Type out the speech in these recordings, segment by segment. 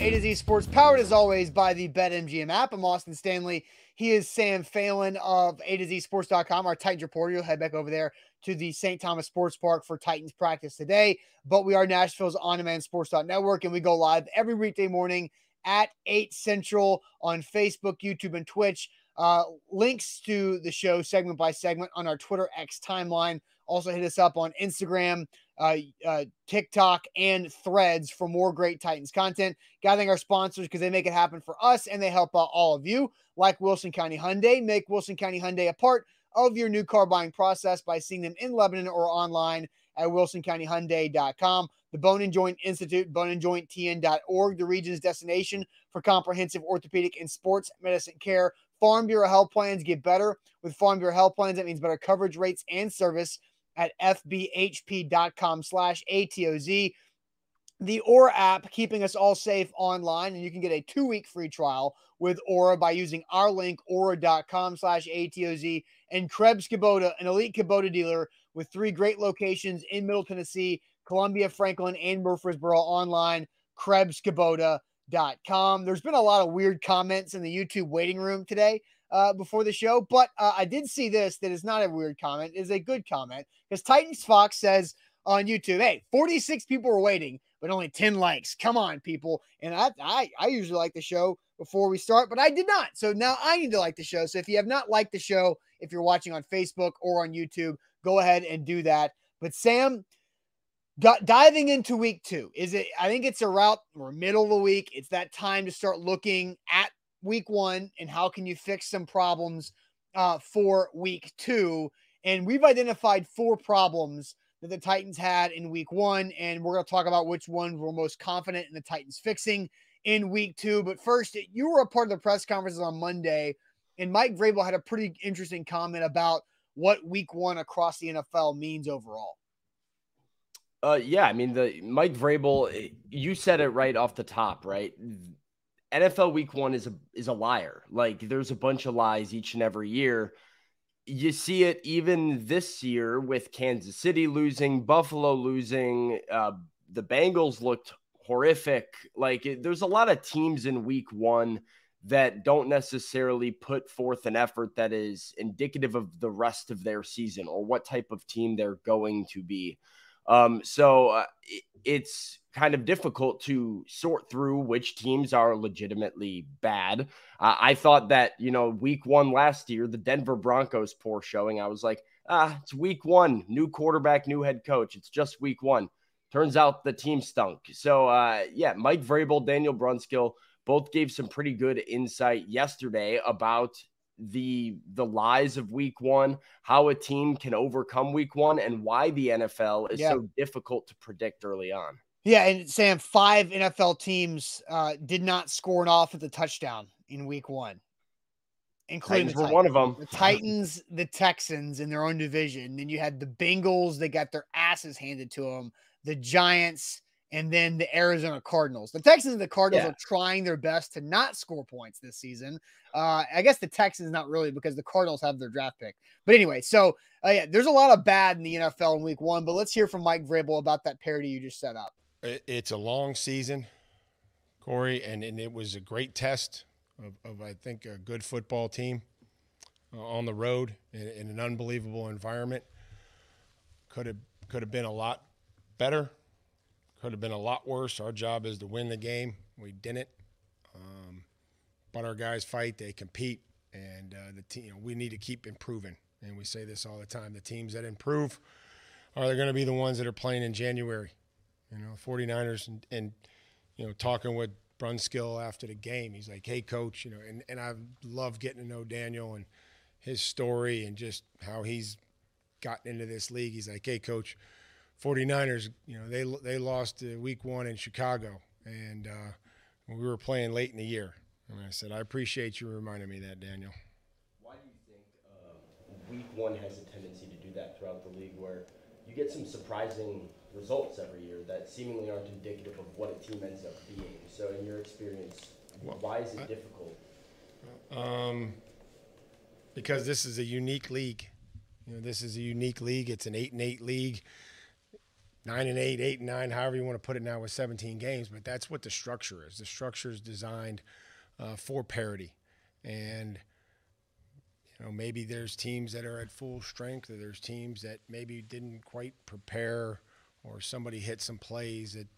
A to Z Sports, powered as always by the BetMGM app. I'm Austin Stanley. He is Sam Phelan of A to Z Sports.com, our Titans reporter. You'll head back over there to the St. Thomas Sports Park for Titans practice today. But we are Nashville's on demand sports network, and we go live every weekday morning at 8 Central on Facebook, YouTube, and Twitch. Uh, links to the show segment by segment on our Twitter X timeline. Also, hit us up on Instagram, uh, uh, TikTok, and threads for more great Titans content. Got to thank our sponsors because they make it happen for us and they help out all of you, like Wilson County Hyundai. Make Wilson County Hyundai a part of your new car buying process by seeing them in Lebanon or online at wilsoncountyhyundai.com. The Bone and Joint Institute, boneandjointtn.org, the region's destination for comprehensive orthopedic and sports medicine care. Farm Bureau health plans get better with Farm Bureau health plans. That means better coverage rates and service at fbhp.com slash ATOZ. The Aura app keeping us all safe online, and you can get a two-week free trial with Aura by using our link, aura.com slash ATOZ. And Krebs Kubota, an elite Kubota dealer with three great locations in Middle Tennessee, Columbia, Franklin, and Murfreesboro online, krebskubota.com. There's been a lot of weird comments in the YouTube waiting room today uh, before the show, but uh, I did see this that is not a weird comment, is a good comment because Titans Fox says on YouTube, hey, 46 people were waiting, but only 10 likes. Come on, people. And I, I, I usually like the show before we start, but I did not. So now I need to like the show. So if you have not liked the show, if you're watching on Facebook or on YouTube, go ahead and do that. But Sam, diving into week two, is it? I think it's a route or middle of the week. It's that time to start looking at week one and how can you fix some problems uh, for week two. And we've identified four problems that the Titans had in week one. And we're going to talk about which ones we're most confident in the Titans fixing in week two. But first, you were a part of the press conferences on Monday, and Mike Vrabel had a pretty interesting comment about what week one across the NFL means overall. Uh, yeah, I mean the Mike Vrabel, eh, you said it right off the top, right? NFL Week One is a is a liar. Like there's a bunch of lies each and every year. You see it even this year with Kansas City losing, Buffalo losing. Uh, the Bengals looked horrific. Like it, there's a lot of teams in Week One that don't necessarily put forth an effort that is indicative of the rest of their season or what type of team they're going to be. Um, so uh, it, it's kind of difficult to sort through which teams are legitimately bad. Uh, I thought that, you know, week one last year, the Denver Broncos poor showing, I was like, ah, it's week one, new quarterback, new head coach. It's just week one. Turns out the team stunk. So, uh, yeah, Mike Vrabel, Daniel Brunskill both gave some pretty good insight yesterday about the the lies of week one, how a team can overcome week one, and why the NFL is yeah. so difficult to predict early on. Yeah, and Sam, five NFL teams uh, did not score an offensive touchdown in week one, including Titans were one of them. The Titans, the Texans in their own division. Then you had the Bengals; they got their asses handed to them. The Giants, and then the Arizona Cardinals. The Texans and the Cardinals yeah. are trying their best to not score points this season. Uh, I guess the Texans not really because the Cardinals have their draft pick. But anyway, so uh, yeah, there's a lot of bad in the NFL in Week One. But let's hear from Mike Vrabel about that parody you just set up. It's a long season, Corey, and, and it was a great test of, of I think a good football team uh, on the road in, in an unbelievable environment. Could have could have been a lot better could have been a lot worse. Our job is to win the game. We didn't. Um, but our guys fight. They compete, and uh, the team. You know, we need to keep improving. And we say this all the time. The teams that improve are they going to be the ones that are playing in January. You know, 49ers and, and you know talking with Brunskill after the game. He's like, "Hey, coach," you know, and and I love getting to know Daniel and his story and just how he's gotten into this league. He's like, "Hey, coach." 49ers, you know, they they lost week one in Chicago, and uh, we were playing late in the year. And I said, I appreciate you reminding me that, Daniel. Why do you think uh, week one has a tendency to do that throughout the league, where you get some surprising results every year that seemingly aren't indicative of what a team ends up being? So, in your experience, well, why is it I, difficult? Um, because this is a unique league. You know, this is a unique league. It's an eight and eight league, nine and eight, eight and nine, however you want to put it now with 17 games. But that's what the structure is. The structure is designed uh, for parity, and you know maybe there's teams that are at full strength, or there's teams that maybe didn't quite prepare, or somebody hit some plays that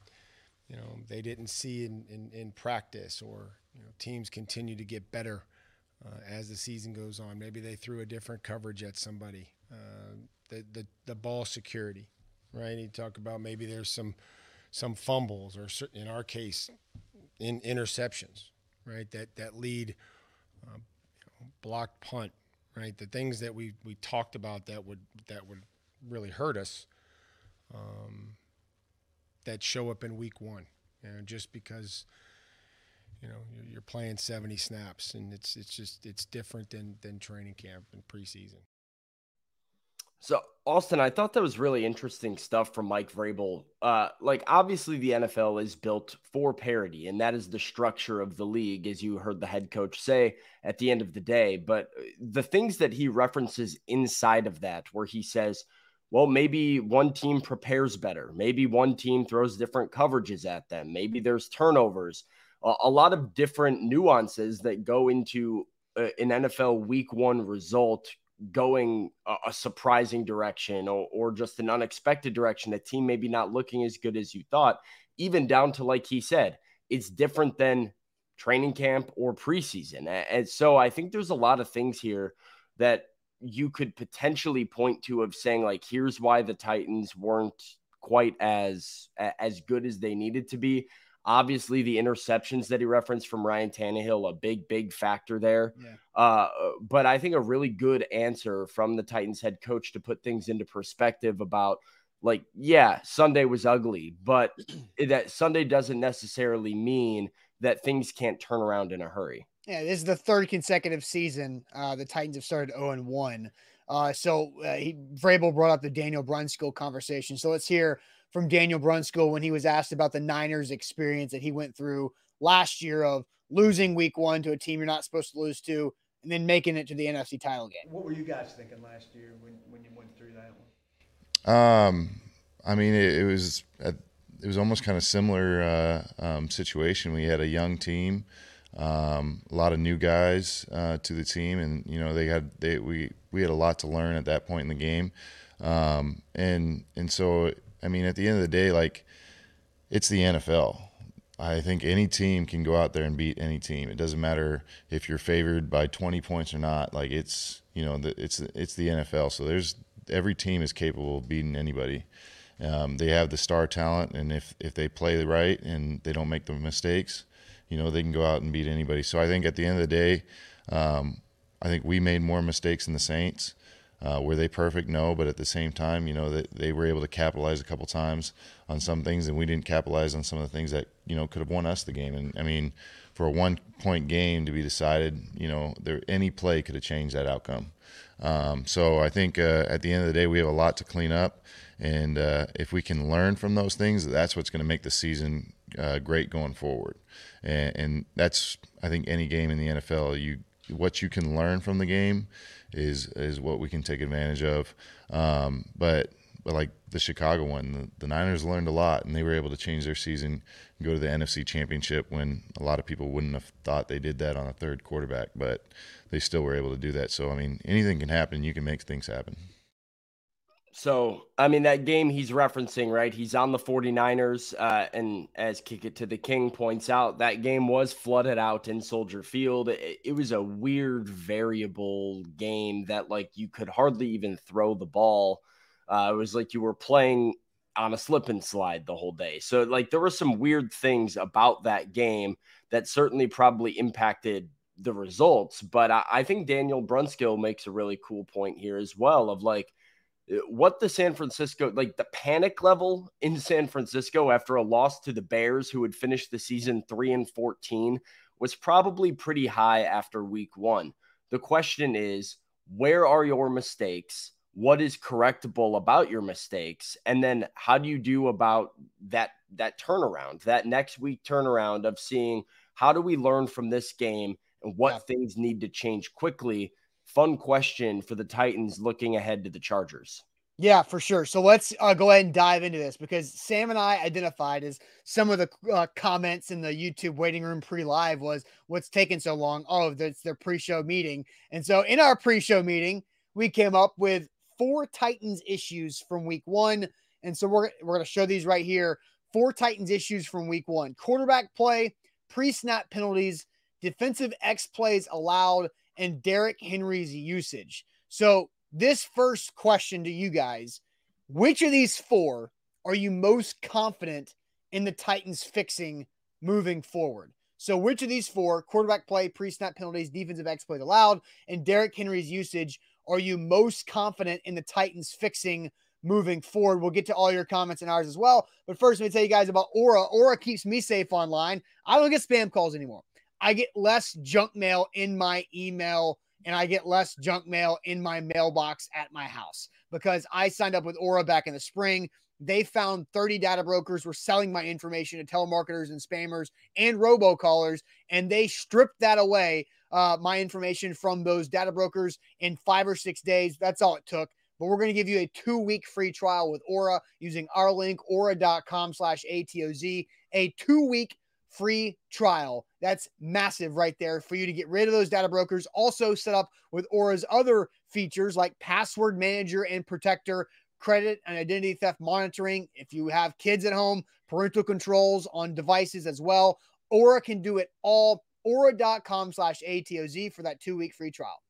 you know they didn't see in, in, in practice, or you know teams continue to get better uh, as the season goes on. Maybe they threw a different coverage at somebody. Uh, the, the the ball security, right? You talk about maybe there's some some fumbles or in our case, in interceptions, right? That that lead uh, you know, blocked punt, right? The things that we we talked about that would that would really hurt us. Um, that show up in week one, you know, just because you know you're, playing 70 snaps and it's it's just it's different than than training camp and preseason. So austin i thought that was really interesting stuff from mike vrabel. Uh like obviously the nfl is built for parity and that is the structure of the league as you heard the head coach say at the end of the day. But the things that he references inside of that where he says well, maybe one team prepares better. Maybe one team throws different coverages at them. Maybe there's turnovers a, a lot of different nuances that go into uh, an NFL week one result going a, a surprising direction or, or just an unexpected direction, a team maybe not looking as good as you thought, even down to, like he said, it's different than training camp or preseason. And so I think there's a lot of things here that you could potentially point to of saying like here's why the Titans weren't quite as as good as they needed to be. Obviously, the interceptions that he referenced from Ryan Tannehill, a big, big factor there. Yeah. Uh, but I think a really good answer from the Titans head coach to put things into perspective about like, yeah, Sunday was ugly, but that Sunday doesn't necessarily mean that things can't turn around in a hurry. Yeah, this is the third consecutive season uh, the Titans have started 0 and 1. Uh, so uh, he, Vrabel brought up the Daniel Brunskill conversation. So let's hear from Daniel Brunskill when he was asked about the Niners experience that he went through last year of losing week one to a team you're not supposed to lose to and then making it to the NFC title game. What were you guys thinking last year when, when you went through that one? Um, I mean, it, it was it was almost kind of similar uh, um, situation. We had a young team, um, a lot of new guys uh, to the team, and you know they had they we we had a lot to learn at that point in the game, um, and and so I mean, at the end of the day, like it's the NFL. I think any team can go out there and beat any team. It doesn't matter if you're favored by 20 points or not. Like it's you know the, it's it's the NFL. So there's every team is capable of beating anybody. Um, they have the star talent, and if if they play right and they don't make the mistakes, you know they can go out and beat anybody. So I think at the end of the day, um, I think we made more mistakes than the Saints. Uh, were they perfect? No, but at the same time, you know, they, they were able to capitalize a couple times on some things, and we didn't capitalize on some of the things that you know could have won us the game. And I mean, for a one-point game to be decided, you know, there any play could have changed that outcome. Um, so I think uh, at the end of the day, we have a lot to clean up, and uh, if we can learn from those things, that's what's going to make the season uh, great going forward. And, and that's I think any game in the NFL, you what you can learn from the game is is what we can take advantage of. Um, but but like the Chicago one, the, the, Niners learned a lot, and they were able to change their season and go to the NFC Championship when a lot of people wouldn't have thought they did that on a third quarterback, but they still were able to do that. So I mean, anything can happen. You can make things happen. So, I mean, that game he's referencing, right? He's on the 49ers. Uh, and as Kick It to the King points out, that game was flooded out in Soldier Field. It, it, was a weird, variable game that, like, you could hardly even throw the ball. Uh, it was like you were playing on a slip and slide the whole day. So, like, there were some weird things about that game that certainly probably impacted the results. But I, I think Daniel Brunskill makes a really cool point here as well of like, Uh, what the San Francisco, like the panic level in San Francisco after a loss to the Bears, who had finished the season 3 and 14, was probably pretty high after week one. The question is, where are your mistakes? What is correctable about your mistakes? And then how do you do about that that turnaround, that next week turnaround of seeing how do we learn from this game and what yeah. things need to change quickly? Fun question for the Titans looking ahead to the Chargers. Yeah, for sure. So let's uh, go ahead and dive into this because Sam and I identified as some of the uh, comments in the YouTube waiting room pre-live was what's taking so long. Oh, that's their pre-show meeting. And so in our pre-show meeting, we came up with four Titans issues from week one. And so we're, we're going to show these right here. Four Titans issues from week one. Quarterback play, pre-snap penalties, defensive X plays allowed, and Derrick Henry's usage. So this first question to you guys which of these four are you most confident in the Titans fixing moving forward? So, which of these four quarterback play, pre snap penalties, defensive X plays allowed, and Derrick Henry's usage are you most confident in the Titans fixing moving forward? We'll get to all your comments and ours as well. But first, let me tell you guys about Aura. Aura keeps me safe online. I don't get spam calls anymore. I get less junk mail in my email and I get less junk mail in my mailbox at my house because I signed up with Aura back in the spring. They found 30 data brokers were selling my information to telemarketers and spammers and robocallers, and they stripped that away, uh, my information from those data brokers in five or six days. That's all it took. But we're going to give you a two week free trial with Aura using our link, aura.com slash ATOZ, a two week free trial. That's massive right there for you to get rid of those data brokers. Also, set up with Aura's other features like password manager and protector, credit and identity theft monitoring. If you have kids at home, parental controls on devices as well. Aura can do it all. Aura.com slash ATOZ for that two week free trial.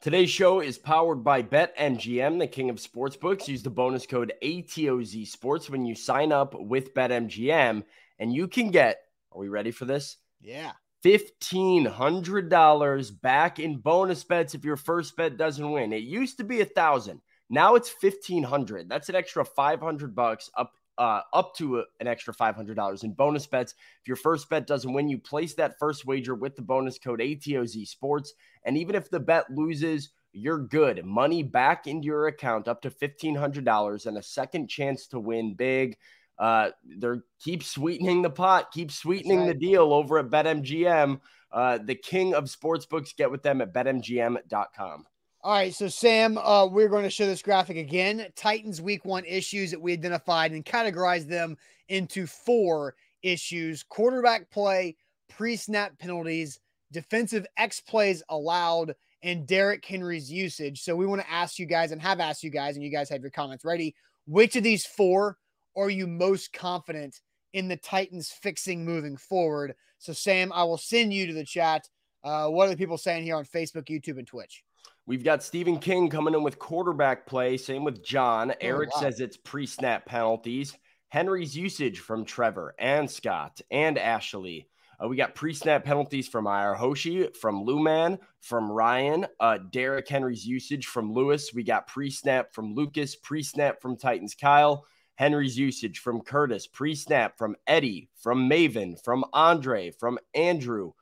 Today's show is powered by BetMGM, the king of sportsbooks. Use the bonus code ATOZ Sports when you sign up with BetMGM, and you can get are we ready for this? Yeah. $1,500 back in bonus bets if your first bet doesn't win. It used to be a thousand. Now it's 1500. That's an extra 500 bucks up uh, up to a, an extra $500 in bonus bets. If your first bet doesn't win, you place that first wager with the bonus code ATOZ Sports. And even if the bet loses, you're good. Money back into your account up to $1,500 and a second chance to win big. Uh, they're keep sweetening the pot, keep sweetening right. the deal over at BetMGM. Uh, the king of sportsbooks. Get with them at betmgm.com. All right, so Sam, uh, we're going to show this graphic again. Titans week one issues that we identified and categorized them into four issues quarterback play, pre snap penalties, defensive X plays allowed, and Derrick Henry's usage. So we want to ask you guys and have asked you guys, and you guys have your comments ready. Which of these four are you most confident in the Titans fixing moving forward? So, Sam, I will send you to the chat. Uh, what are the people saying here on Facebook, YouTube, and Twitch? We've got Stephen King coming in with quarterback play. Same with John. Oh, Eric wow. says it's pre snap penalties. Henry's usage from Trevor and Scott and Ashley. Uh, we got pre snap penalties from Ira Hoshi, from Luman, from Ryan. Uh, Derrick Henry's usage from Lewis. We got pre snap from Lucas, pre snap from Titans Kyle. Henry's usage from Curtis, pre snap from Eddie, from Maven, from Andre, from Andrew.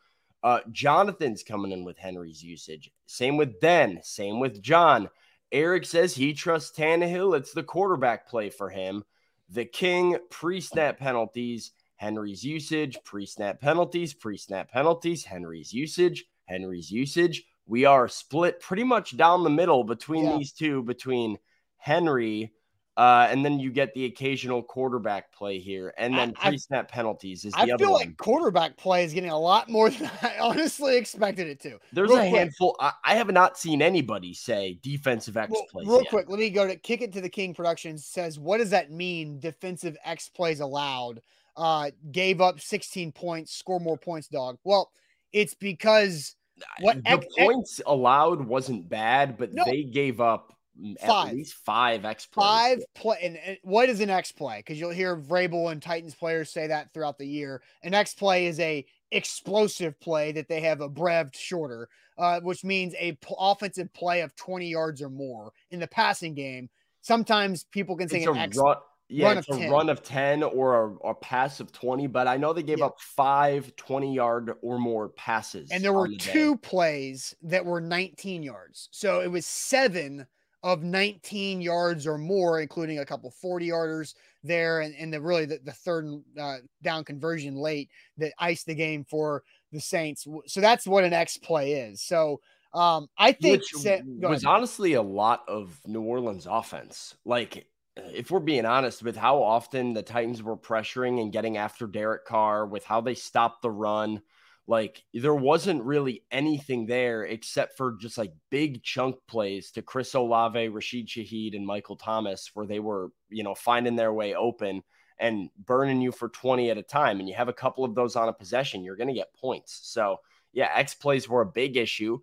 Uh, Jonathan's coming in with Henry's usage. Same with Den. Same with John. Eric says he trusts Tannehill. It's the quarterback play for him. The King pre snap penalties. Henry's usage, pre snap penalties, pre snap penalties, Henry's usage, Henry's usage. We are split pretty much down the middle between yeah. these two, between Henry uh, and then you get the occasional quarterback play here, and then pre-snap penalties is the I other I feel one. like quarterback play is getting a lot more than I honestly expected it to. There's real a quick. handful. I, I, have not seen anybody say defensive X well, plays. Real yet. quick, let me go to kick it to the King Productions. Says, what does that mean? Defensive X plays allowed. Uh, gave up 16 points, score more points, dog. Well, it's because what the X, points X, allowed wasn't bad, but no, they gave up five. at least five X plays. Five play. And, and, what is an X play? Because you'll hear Vrabel and Titans players say that throughout the year. An X play is a explosive play that they have a breved shorter, uh, which means a p- offensive play of 20 yards or more in the passing game. sometimes people can say It's an X. run, yeah, run it's a 10. run of 10 or a, a pass of 20, but I know they gave Yeah. up five 20 yard or more passes. and there were the day. two plays that were 19 yards. So it was seven of 19 yards or more, including a couple 40 yarders there, and, and the really the, the third uh, down conversion late that iced the game for the Saints. So that's what an X play is. So um, I think which Sa- was honestly a lot of New Orleans offense. Like, if we're being honest with how often the Titans were pressuring and getting after Derek Carr, with how they stopped the run, like there wasn't really anything there except for just like big chunk plays to Chris Olave, Rashid Shaheed, and Michael Thomas, where they were, you know, finding their way open and burning you for 20 at a time. And you have a couple of those on a possession, you're going to get points. So, yeah, X plays were a big issue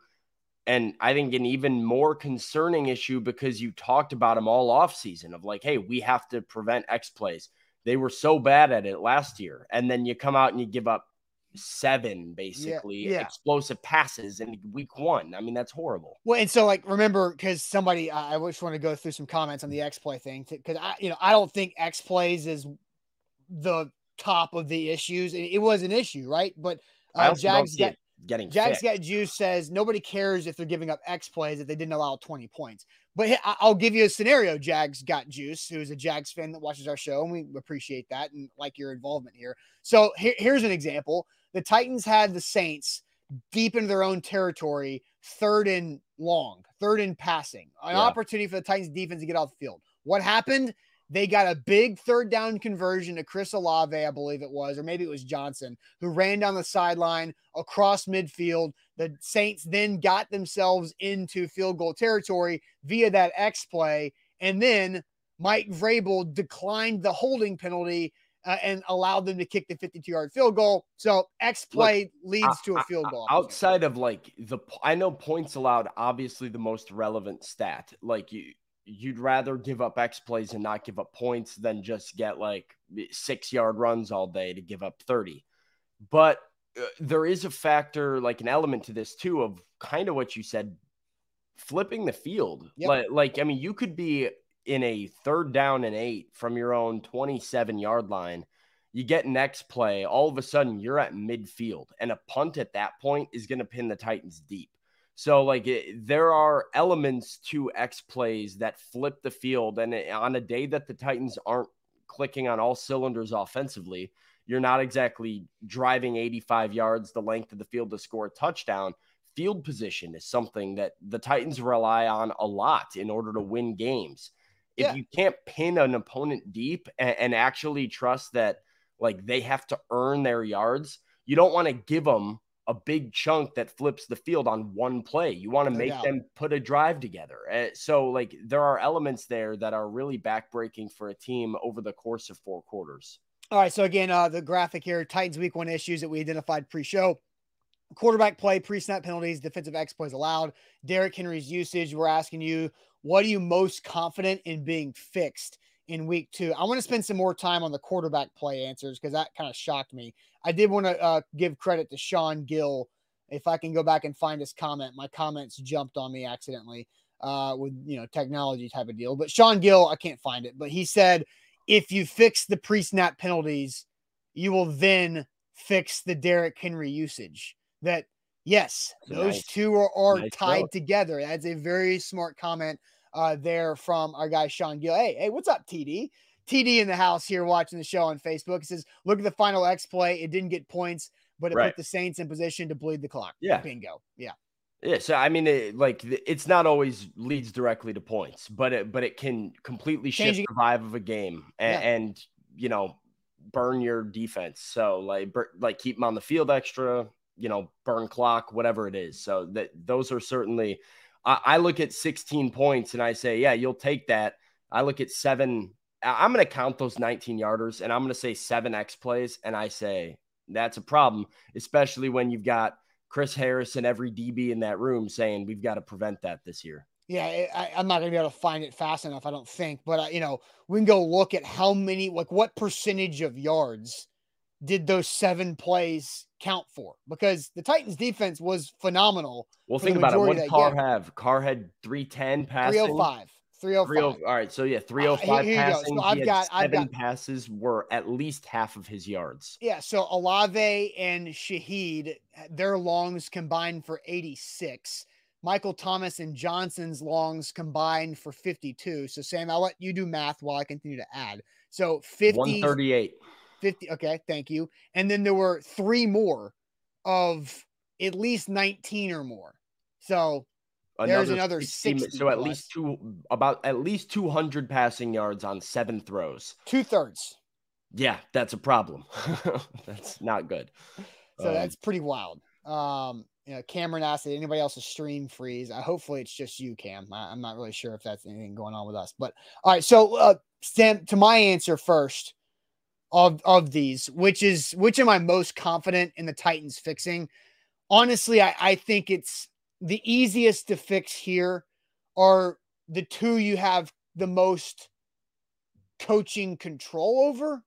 and I think an even more concerning issue because you talked about them all off season of like, hey, we have to prevent X plays. They were so bad at it last year, and then you come out and you give up seven basically yeah. explosive passes in week one. I mean, that's horrible. Well, and so like remember because somebody I I just want to go through some comments on the X play thing because I you know I don't think X plays is the top of the issues. It, it was an issue, right? But uh, Jags it getting Jags got juice says nobody cares if they're giving up X plays if they didn't allow 20 points. But I'll give you a scenario. Jags got juice, who is a Jags fan that watches our show, and we appreciate that and like your involvement here. So here- here's an example: the Titans had the Saints deep into their own territory, third and long, third and passing, an Yeah. opportunity for the Titans defense to get off the field. What happened? They got a big third down conversion to Chris Olave, I believe it was, or maybe it was Johnson, who ran down the sideline across midfield. The Saints then got themselves into field goal territory via that X play. And then Mike Vrabel declined the holding penalty uh, and allowed them to kick the 52 yard field goal. So X play leads to a field goal. outside of like the I know points allowed obviously the most relevant stat. Like you you'd rather give up X plays and not give up points than just get like 6 yard runs all day to give up 30. But uh, there is a factor like an element to this too of kind of what you said flipping the field. Yep. Like like I mean you could be in a third down and 8 from your own 27 yard line you get next play, all of a sudden you're at midfield, and a punt at that point is going to pin the Titans deep. So, like, it, there are elements to X plays that flip the field, and it- on a day that the Titans aren't clicking on all cylinders offensively, you're not exactly driving 85 yards the length of the field to score a touchdown. Field position is something that the Titans rely on a lot in order to win games. If Yeah. you can't pin an opponent deep and, and actually trust that like they have to earn their yards. You don't want to give them a big chunk that flips the field on one play. You want to make them put a drive together. Uh, so like there are elements there that are really backbreaking for a team over the course of four quarters. All right. So again, uh, the graphic here, Titans week one issues that we identified pre-show. Quarterback play, pre-snap penalties, defensive X plays allowed. Derrick Henry's usage. We're asking you, what are you most confident in being fixed in week two? I want to spend some more time on the quarterback play answers because that kind of shocked me. I did want to uh, give credit to Sean Gill. If I can go back and find his comment, my comments jumped on me accidentally uh, with you know technology type of deal. But Sean Gill, I can't find it, but he said if you fix the pre-snap penalties, you will then fix the Derrick Henry usage. That yes, those nice. two are, are Nice tied together. That's a very smart comment uh, there from our guy Sean Gill. Hey, hey, what's up, TD? TD in the house here watching the show on Facebook. It says, look at the final X play. It didn't get points, but it Right. put the Saints in position to bleed the clock. Yeah. Bingo. Yeah. Yeah, so I mean, it, like it's not always leads directly to points, but it but it can completely shift the vibe of a game and, Yeah. and you know burn your defense. So like bur- like keep them on the field extra, you know, burn clock, whatever it is. So that those are certainly. I, I look at 16 points and I say, yeah, you'll take that. I look at seven. I'm going to count those 19 yarders and I'm going to say seven X plays, and I say that's a problem, especially when you've got Chris Harris and every DB in that room saying we've got to prevent that this year. Yeah, I, I'm not gonna be able to find it fast enough. I don't think, but uh, you know, we can go look at how many, like, what percentage of yards did those seven plays count for? Because the Titans' defense was phenomenal. Well, think about it. What did Carr game. have? Carr had 310 passing. 305, 305. 30 all right, so yeah, 305 here you go. So. I've got- I've seven got- passes were at least half of his yards. Yeah, so Olave and Shaheed, their longs combined for 86. Michael Thomas and Johnson's longs combined for 52. So Sam, I'll let you do math while I continue to add. So 50, 138. 50 okay, thank you. And then there were three more of at least 19 or more. So There's another 60 So at plus. least two, about at least 200 passing yards on seven throws. two thirds. Yeah, that's a problem. that's not good. So Um, that's pretty wild. Um, you know, Cameron asked did anybody else's stream freeze. Uh, hopefully it's just you, Cam. I, I'm not really sure if that's anything going on with us. But all right, so uh Sam, to my answer first of of these, which is which am I most confident in the Titans fixing? Honestly, I, I think it's the easiest to fix here are the two you have the most coaching control over,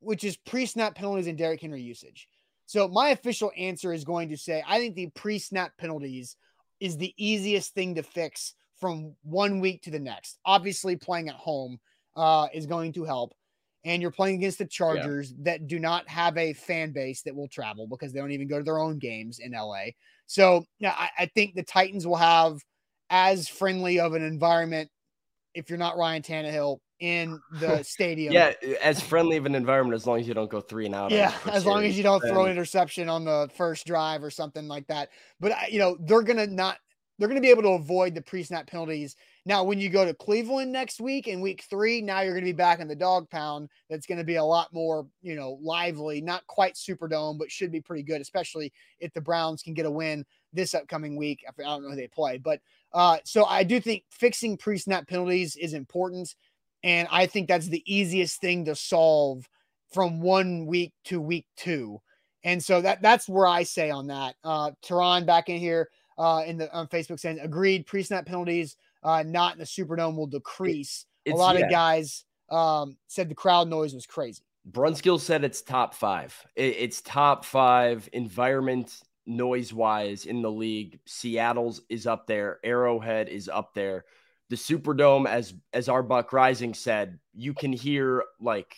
which is pre-snap penalties and Derrick Henry usage. So my official answer is going to say I think the pre-snap penalties is the easiest thing to fix from one week to the next. Obviously, playing at home uh, is going to help, and you're playing against the Chargers that do not have a fan base that will travel because they don't even go to their own games in LA. So yeah, I, I think the Titans will have as friendly of an environment if you're not Ryan Tannehill in the stadium. Yeah, as friendly of an environment as long as you don't go three and out. Yeah, as long as you don't throw an interception on the first drive or something like that. But you know, they're gonna not they're gonna be able to avoid the pre-snap penalties. Now, when you go to Cleveland next week in week three, now you're gonna be back in the dog pound. That's gonna be a lot more, you know, lively, not quite Superdome, but should be pretty good, especially if the Browns can get a win this upcoming week. I don't know who they play, but uh, so I do think fixing pre-snap penalties is important, and I think that's the easiest thing to solve from one week to week two. And so that that's where I say on that. Uh Tehran back in here uh in the on Facebook saying agreed pre-snap penalties uh not in the Superdome will decrease. a lot yeah. of guys um said the crowd noise was crazy. Brunskill said it's top five. It- it's top five environment noise wise in the league. Seattle's is up there. Arrowhead is up there. The Superdome, as as our Buck Rising said, you can hear like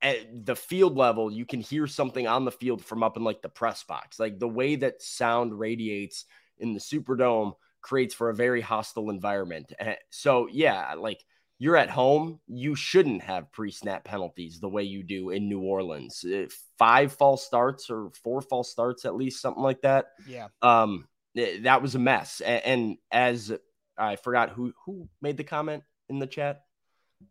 at the field level, you can hear something on the field from up in like the press box. Like the way that sound radiates in the Superdome creates for a very hostile environment. Eh, So yeah, like you're at home, you shouldn't have pre-snap penalties the way you do in New Orleans. Uh, Five false starts or four false starts at least, something like that. Yeah. Um, that was a mess. And, as I forgot who who made the comment in the chat.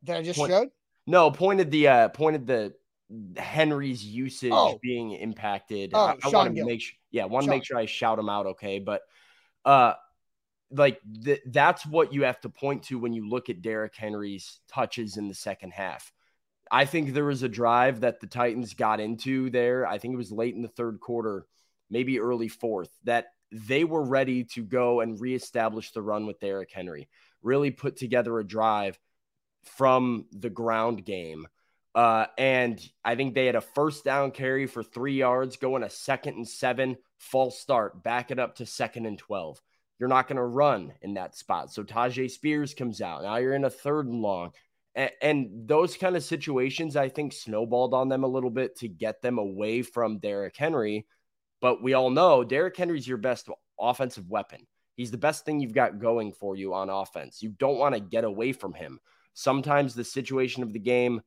That I just Point- showed. No, pointed the uh pointed the Henry's usage Oh. being impacted. Oh, I, I want to make sure, yeah, want to make sure I shout him out, okay? But uh like th- that's what you have to point to when you look at Derrick Henry's touches in the second half. I think there was a drive that the Titans got into there. I think it was late in the third quarter, maybe early fourth, that they were ready to go and reestablish the run with Derrick Henry, really put together a drive from the ground game. Uh, and I think they had a first down carry for three yards, going a second and seven, false start, back it up to second and 12. You're not going to run in that spot. So Tyjae Spears comes out. Now you're in a third and long. And, and those kind of situations, I think, snowballed on them a little bit to get them away from Derrick Henry. But we all know Derrick Henry's your best offensive weapon. He's the best thing you've got going for you on offense. You don't want to get away from him. Sometimes the situation of the game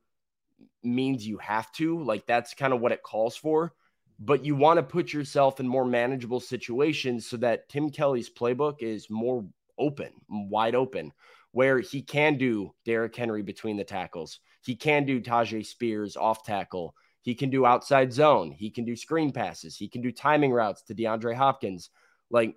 means you have to, like that's kind of what it calls for. But you want to put yourself in more manageable situations so that Tim Kelly's playbook is more open, wide open, where he can do Derrick Henry between the tackles. He can do Tyjae Spears off tackle. He can do outside zone. He can do screen passes. He can do timing routes to DeAndre Hopkins. Like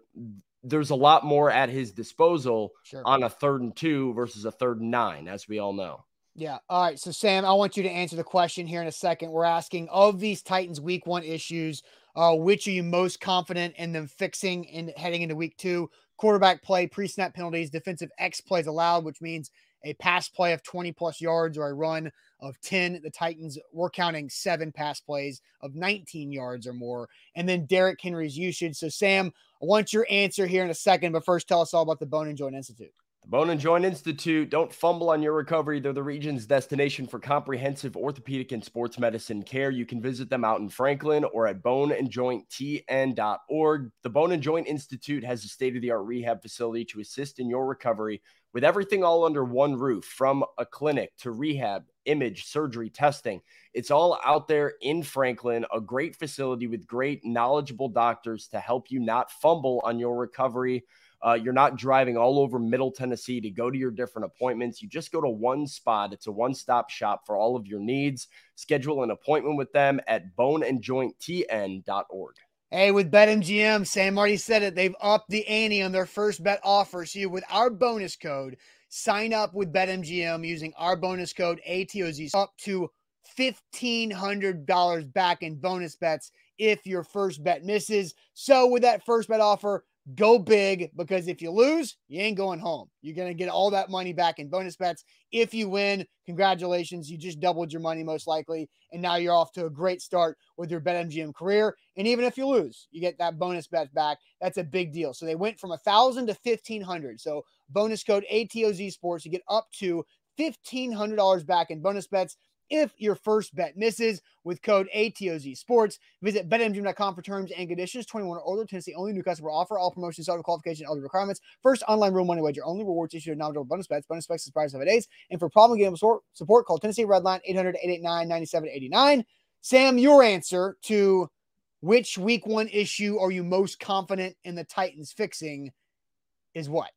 there's a lot more at his disposal Sure. on a third and two versus a third and nine, as we all know. Yeah. All right. So, Sam, I want you to answer the question here in a second. We're asking of these Titans week one issues, uh, which are you most confident in them fixing in heading into week two? Quarterback play, pre snap penalties, defensive X plays allowed, which means a pass play of 20 plus yards or a run of 10. The Titans were counting seven pass plays of 19 yards or more. And then Derrick Henry's usage. So, Sam, I want your answer here in a second, but first tell us all about the Bone and Joint Institute. The Bone and Joint Institute. Don't fumble on your recovery. They're the region's destination for comprehensive orthopedic and sports medicine care. You can visit them out in Franklin or at boneandjointtn.org. The Bone and Joint Institute has a state of the art rehab facility to assist in your recovery with everything all under one roof from a clinic to rehab, image, surgery, testing. It's all out there in Franklin, a great facility with great, knowledgeable doctors to help you not fumble on your recovery. Uh, you're not driving all over Middle Tennessee to go to your different appointments. You just go to one spot. It's a one stop shop for all of your needs. Schedule an appointment with them at boneandjointtn.org. Hey, with BetMGM, Sam already said it. They've upped the ante on their first bet offer. So you, with our bonus code, sign up with BetMGM using our bonus code ATOZ up to $1,500 back in bonus bets if your first bet misses. So with that first bet offer, go big because if you lose, you ain't going home. You're going to get all that money back in bonus bets. If you win, congratulations. You just doubled your money most likely. And now you're off to a great start with your BetMGM career. And even if you lose, you get that bonus bet back. That's a big deal. So they went from a thousand to fifteen hundred. So bonus code ATOZ Sports, you get up to $1,500 back in bonus bets if your first bet misses with code ATOZ Sports. Visit betmgm.com for terms and conditions. 21 or older, Tennessee only new customer offer. All promotions, subject qualification, other requirements. First online real money wager only. Rewards issued to non bonus bets. Bonus bets expires seven days. And for problem game support, support call Tennessee Redline 800-889-9789. Sam, your answer to which week one issue are you most confident in the Titans fixing is what?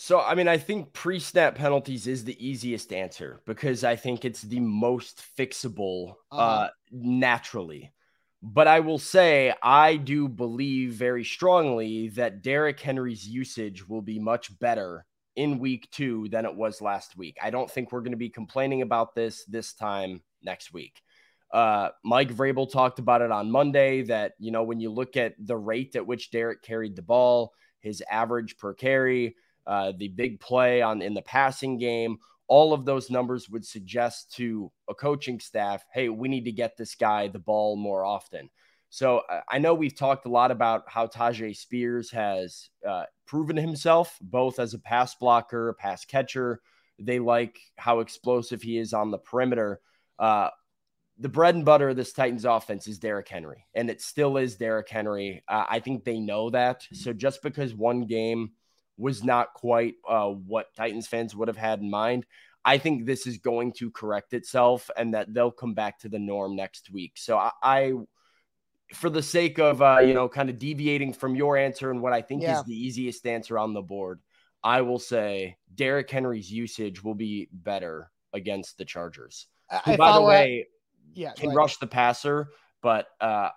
So, I mean, I think pre snap penalties is the easiest answer because I think it's the most fixable uh-huh. uh, naturally. But I will say, I do believe very strongly that Derrick Henry's usage will be much better in week two than it was last week. I don't think we're going to be complaining about this this time next week. Uh, Mike Vrabel talked about it on Monday that, you know, when you look at the rate at which Derrick carried the ball, his average per carry, uh, the big play on in the passing game. All of those numbers would suggest to a coaching staff, hey, we need to get this guy the ball more often. So I know we've talked a lot about how Tyjae Spears has uh, proven himself both as a pass blocker, a pass catcher. They like how explosive he is on the perimeter. Uh, the bread and butter of this Titans offense is Derrick Henry, and it still is Derrick Henry. Uh, I think they know that. So just because one game was not quite uh, what Titans fans would have had in mind. I think this is going to correct itself and that they'll come back to the norm next week. So I, I for the sake of uh, you know, kind of deviating from your answer and what I think yeah. is the easiest answer on the board, I will say Derrick Henry's usage will be better against the Chargers. Who, by the way, yeah, can rush the passer, but uh,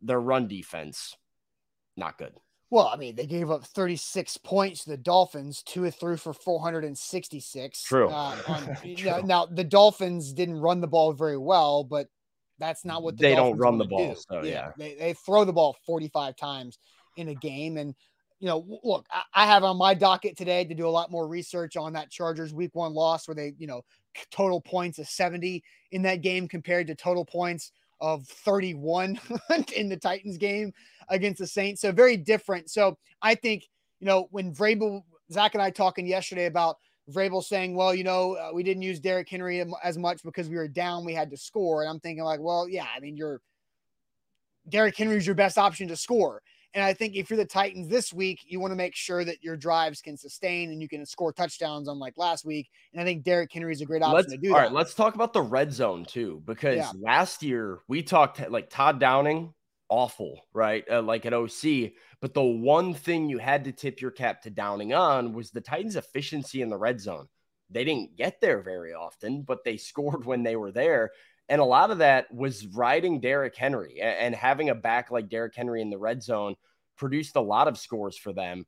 their run defense not good. Well, I mean, they gave up 36 points to the Dolphins, two or three for 466. True. Uh, on, True. Now, the Dolphins didn't run the ball very well, but that's not what the they Dolphins don't run the ball. Do. So, yeah, yeah. They, they throw the ball 45 times in a game. And, you know, look, I, I have on my docket today to do a lot more research on that Chargers week one loss where they, you know, total points of 70 in that game compared to total points of 31 in the Titans game against the Saints. So very different. So I think, you know, when Vrabel, Zach and I talking yesterday about Vrabel saying, well, you know, uh, we didn't use Derrick Henry as much because we were down, we had to score. And I'm thinking like, well, yeah, I mean, you're Derrick Henry's your best option to score. And I think if you're the Titans this week, you want to make sure that your drives can sustain and you can score touchdowns on like last week. And I think Derrick Henry is a great option let's, to do all that. right, let's talk about the red zone too, because yeah. last year we talked like Todd Downing, awful, right? Uh, like at OC. But the one thing you had to tip your cap to Downing on was the Titans' efficiency in the red zone. They didn't get there very often, but they scored when they were there. And a lot of that was riding Derrick Henry and having a back like Derrick Henry in the red zone produced a lot of scores for them.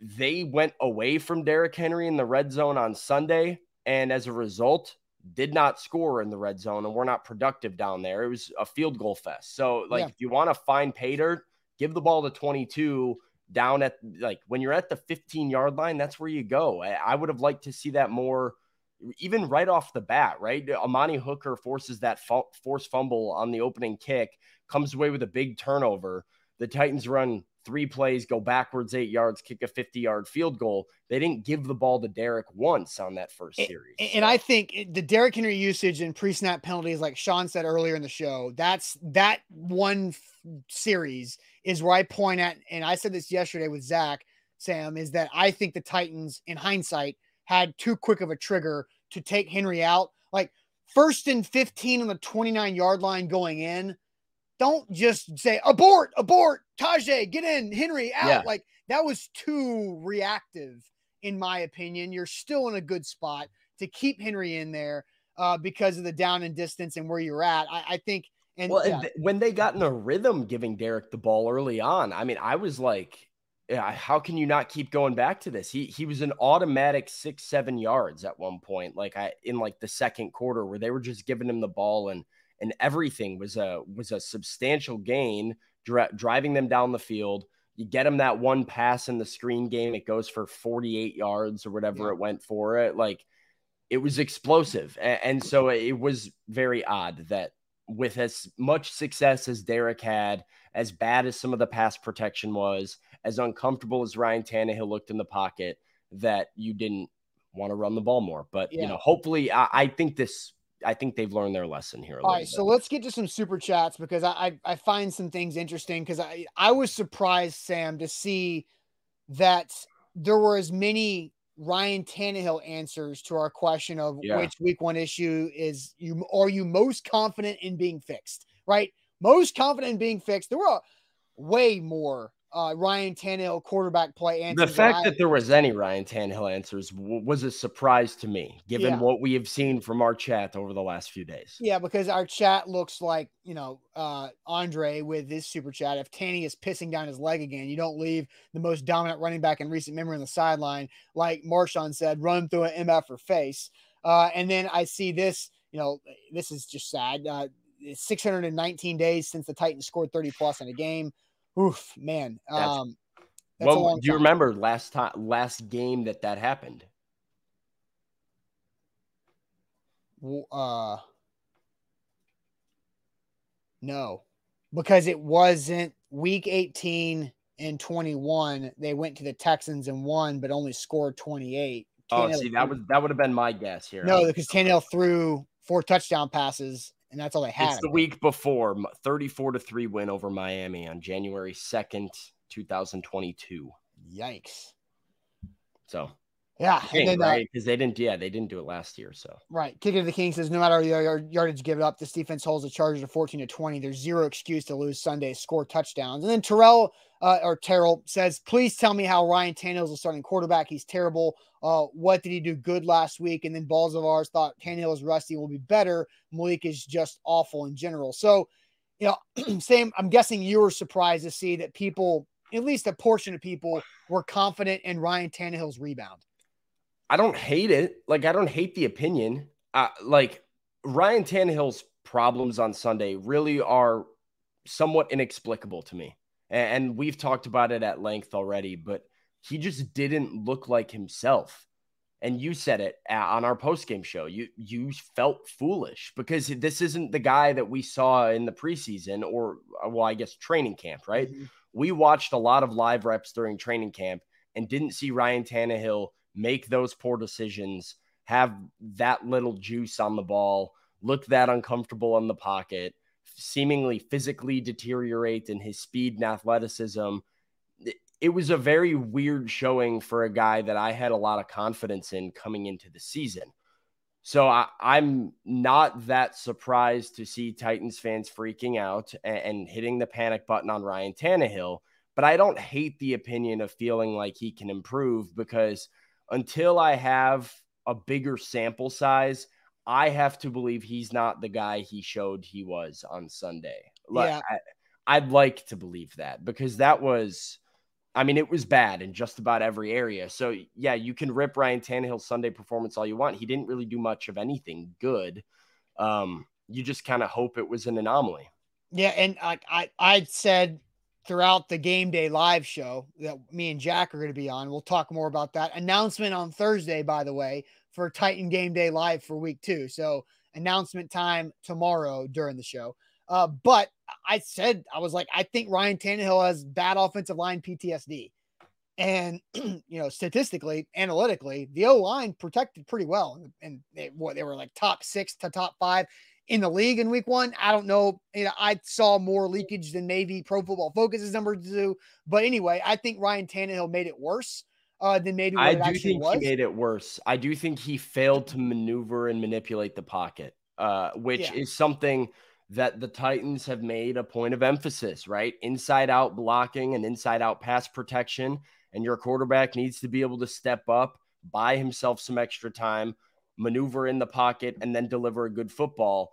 They went away from Derrick Henry in the red zone on Sunday. And as a result, did not score in the red zone and were not productive down there. It was a field goal fest. So, like, yeah. if you want to find pay dirt, give the ball to 22 down at like when you're at the 15 yard line, that's where you go. I, I would have liked to see that more even right off the bat, right? Amani Hooker forces that force fumble on the opening kick, comes away with a big turnover. The Titans run three plays, go backwards eight yards, kick a 50 yard field goal. They didn't give the ball to Derrick once on that first series. And, and I think the Derrick Henry usage and pre snap penalties, like Sean said earlier in the show, that's that one f- series is where I point at. And I said this yesterday with Zach, Sam, is that I think the Titans, in hindsight, had too quick of a trigger to take Henry out. Like first and 15 on the 29 yard line going in don't just say abort, abort, Tyjae, get in, Henry out. Yeah. Like that was too reactive, in my opinion. You're still in a good spot to keep Henry in there uh, because of the down and distance and where you're at. I, I think. And well, yeah. th- when they got in a rhythm giving Derrick the ball early on, I mean, I was like, yeah, how can you not keep going back to this? He he was an automatic six, seven yards at one point, like I in like the second quarter where they were just giving him the ball and and everything was a was a substantial gain, dri- driving them down the field. You get them that one pass in the screen game, it goes for 48 yards or whatever yeah. it went for it. Like it was explosive, and, and so it was very odd that with as much success as Derrick had, as bad as some of the pass protection was, as uncomfortable as Ryan Tannehill looked in the pocket, that you didn't want to run the ball more. But yeah. you know, hopefully, I, I, think this I think they've learned their lesson here. All right, bit. so let's get to some super chats because I I, I find some things interesting because I I was surprised Sam to see that there were as many Ryan Tannehill answers to our question of yeah. which week one issue is you are you most confident in being fixed, right? Most confident in being fixed. There were way more uh, Ryan Tannehill quarterback play answers. The fact that there was any Ryan Tannehill answers was a surprise to me, given yeah. what we have seen from our chat over the last few days. Yeah, because our chat looks like you know uh, Andre with his super chat. If Tanny is pissing down his leg again, you don't leave the most dominant running back in recent memory on the sideline, like Marshawn said, run through an MF or face. Uh, and then I see this. You know, this is just sad. Uh, 619 days since the Titans scored 30 plus in a game. Oof, man. Um, well, do you remember last time, last game that that happened? Uh, no, because it wasn't week 18 and 21. They went to the Texans and won, but only scored 28. Oh, see, that was that would have been my guess here. No, because Tannehill threw four touchdown passes and that's all they had. It's the week before 34 to 3 win over Miami on January 2nd, 2022. Yikes. So yeah, King, then, uh, right? Because uh, they didn't, yeah, they didn't do it last year. So right, kicker of the King says no matter your yardage give it up, this defense holds the Chargers to fourteen to twenty. There's zero excuse to lose Sunday, score touchdowns. And then Terrell uh, or Terrell says, please tell me how Ryan Tannehill's a starting quarterback. He's terrible. Uh, what did he do good last week? And then Balls of Ours thought Tannehill is rusty will be better. Malik is just awful in general. So, you know, same. I'm guessing you were surprised to see that people, at least a portion of people, were confident in Ryan Tannehill's rebound. I don't hate it. Like I don't hate the opinion. Uh, like Ryan Tannehill's problems on Sunday really are somewhat inexplicable to me. And, and we've talked about it at length already, but he just didn't look like himself. And you said it on our post game show. You you felt foolish because this isn't the guy that we saw in the preseason or well, I guess training camp, right? Mm-hmm. We watched a lot of live reps during training camp and didn't see Ryan Tannehill make those poor decisions, have that little juice on the ball, look that uncomfortable in the pocket, seemingly physically deteriorate in his speed and athleticism. It was a very weird showing for a guy that I had a lot of confidence in coming into the season. So I, am not that surprised to see Titans fans freaking out and, and hitting the panic button on Ryan Tannehill. But I don't hate the opinion of feeling like he can improve because – until I have a bigger sample size, I have to believe he's not the guy he showed he was on Sunday. Like, yeah. I, I'd like to believe that because that was, I mean, it was bad in just about every area. So, yeah, you can rip Ryan Tannehill's Sunday performance all you want. He didn't really do much of anything good. Um, you just kind of hope it was an anomaly. Yeah, and I, I I said throughout the game day live show that me and Jack are going to be on. We'll talk more about that. Announcement on Thursday, by the way, for Titan Game Day Live for week two. So announcement time tomorrow during the show. Uh, but I said I was like, I think Ryan Tannehill has bad offensive line PTSD. And you know, statistically, analytically, the O line protected pretty well, and they, what they were like top six to top five in the league in week one. I don't know. You know, I saw more leakage than maybe Pro Football Focus's numbers do. But anyway, I think Ryan Tannehill made it worse uh, than maybe I do think was. he made it worse. I do think he failed to maneuver and manipulate the pocket, uh, which yeah. is something that the Titans have made a point of emphasis, right? Inside out blocking and inside out pass protection. And your quarterback needs to be able to step up, buy himself some extra time, maneuver in the pocket, and then deliver a good football.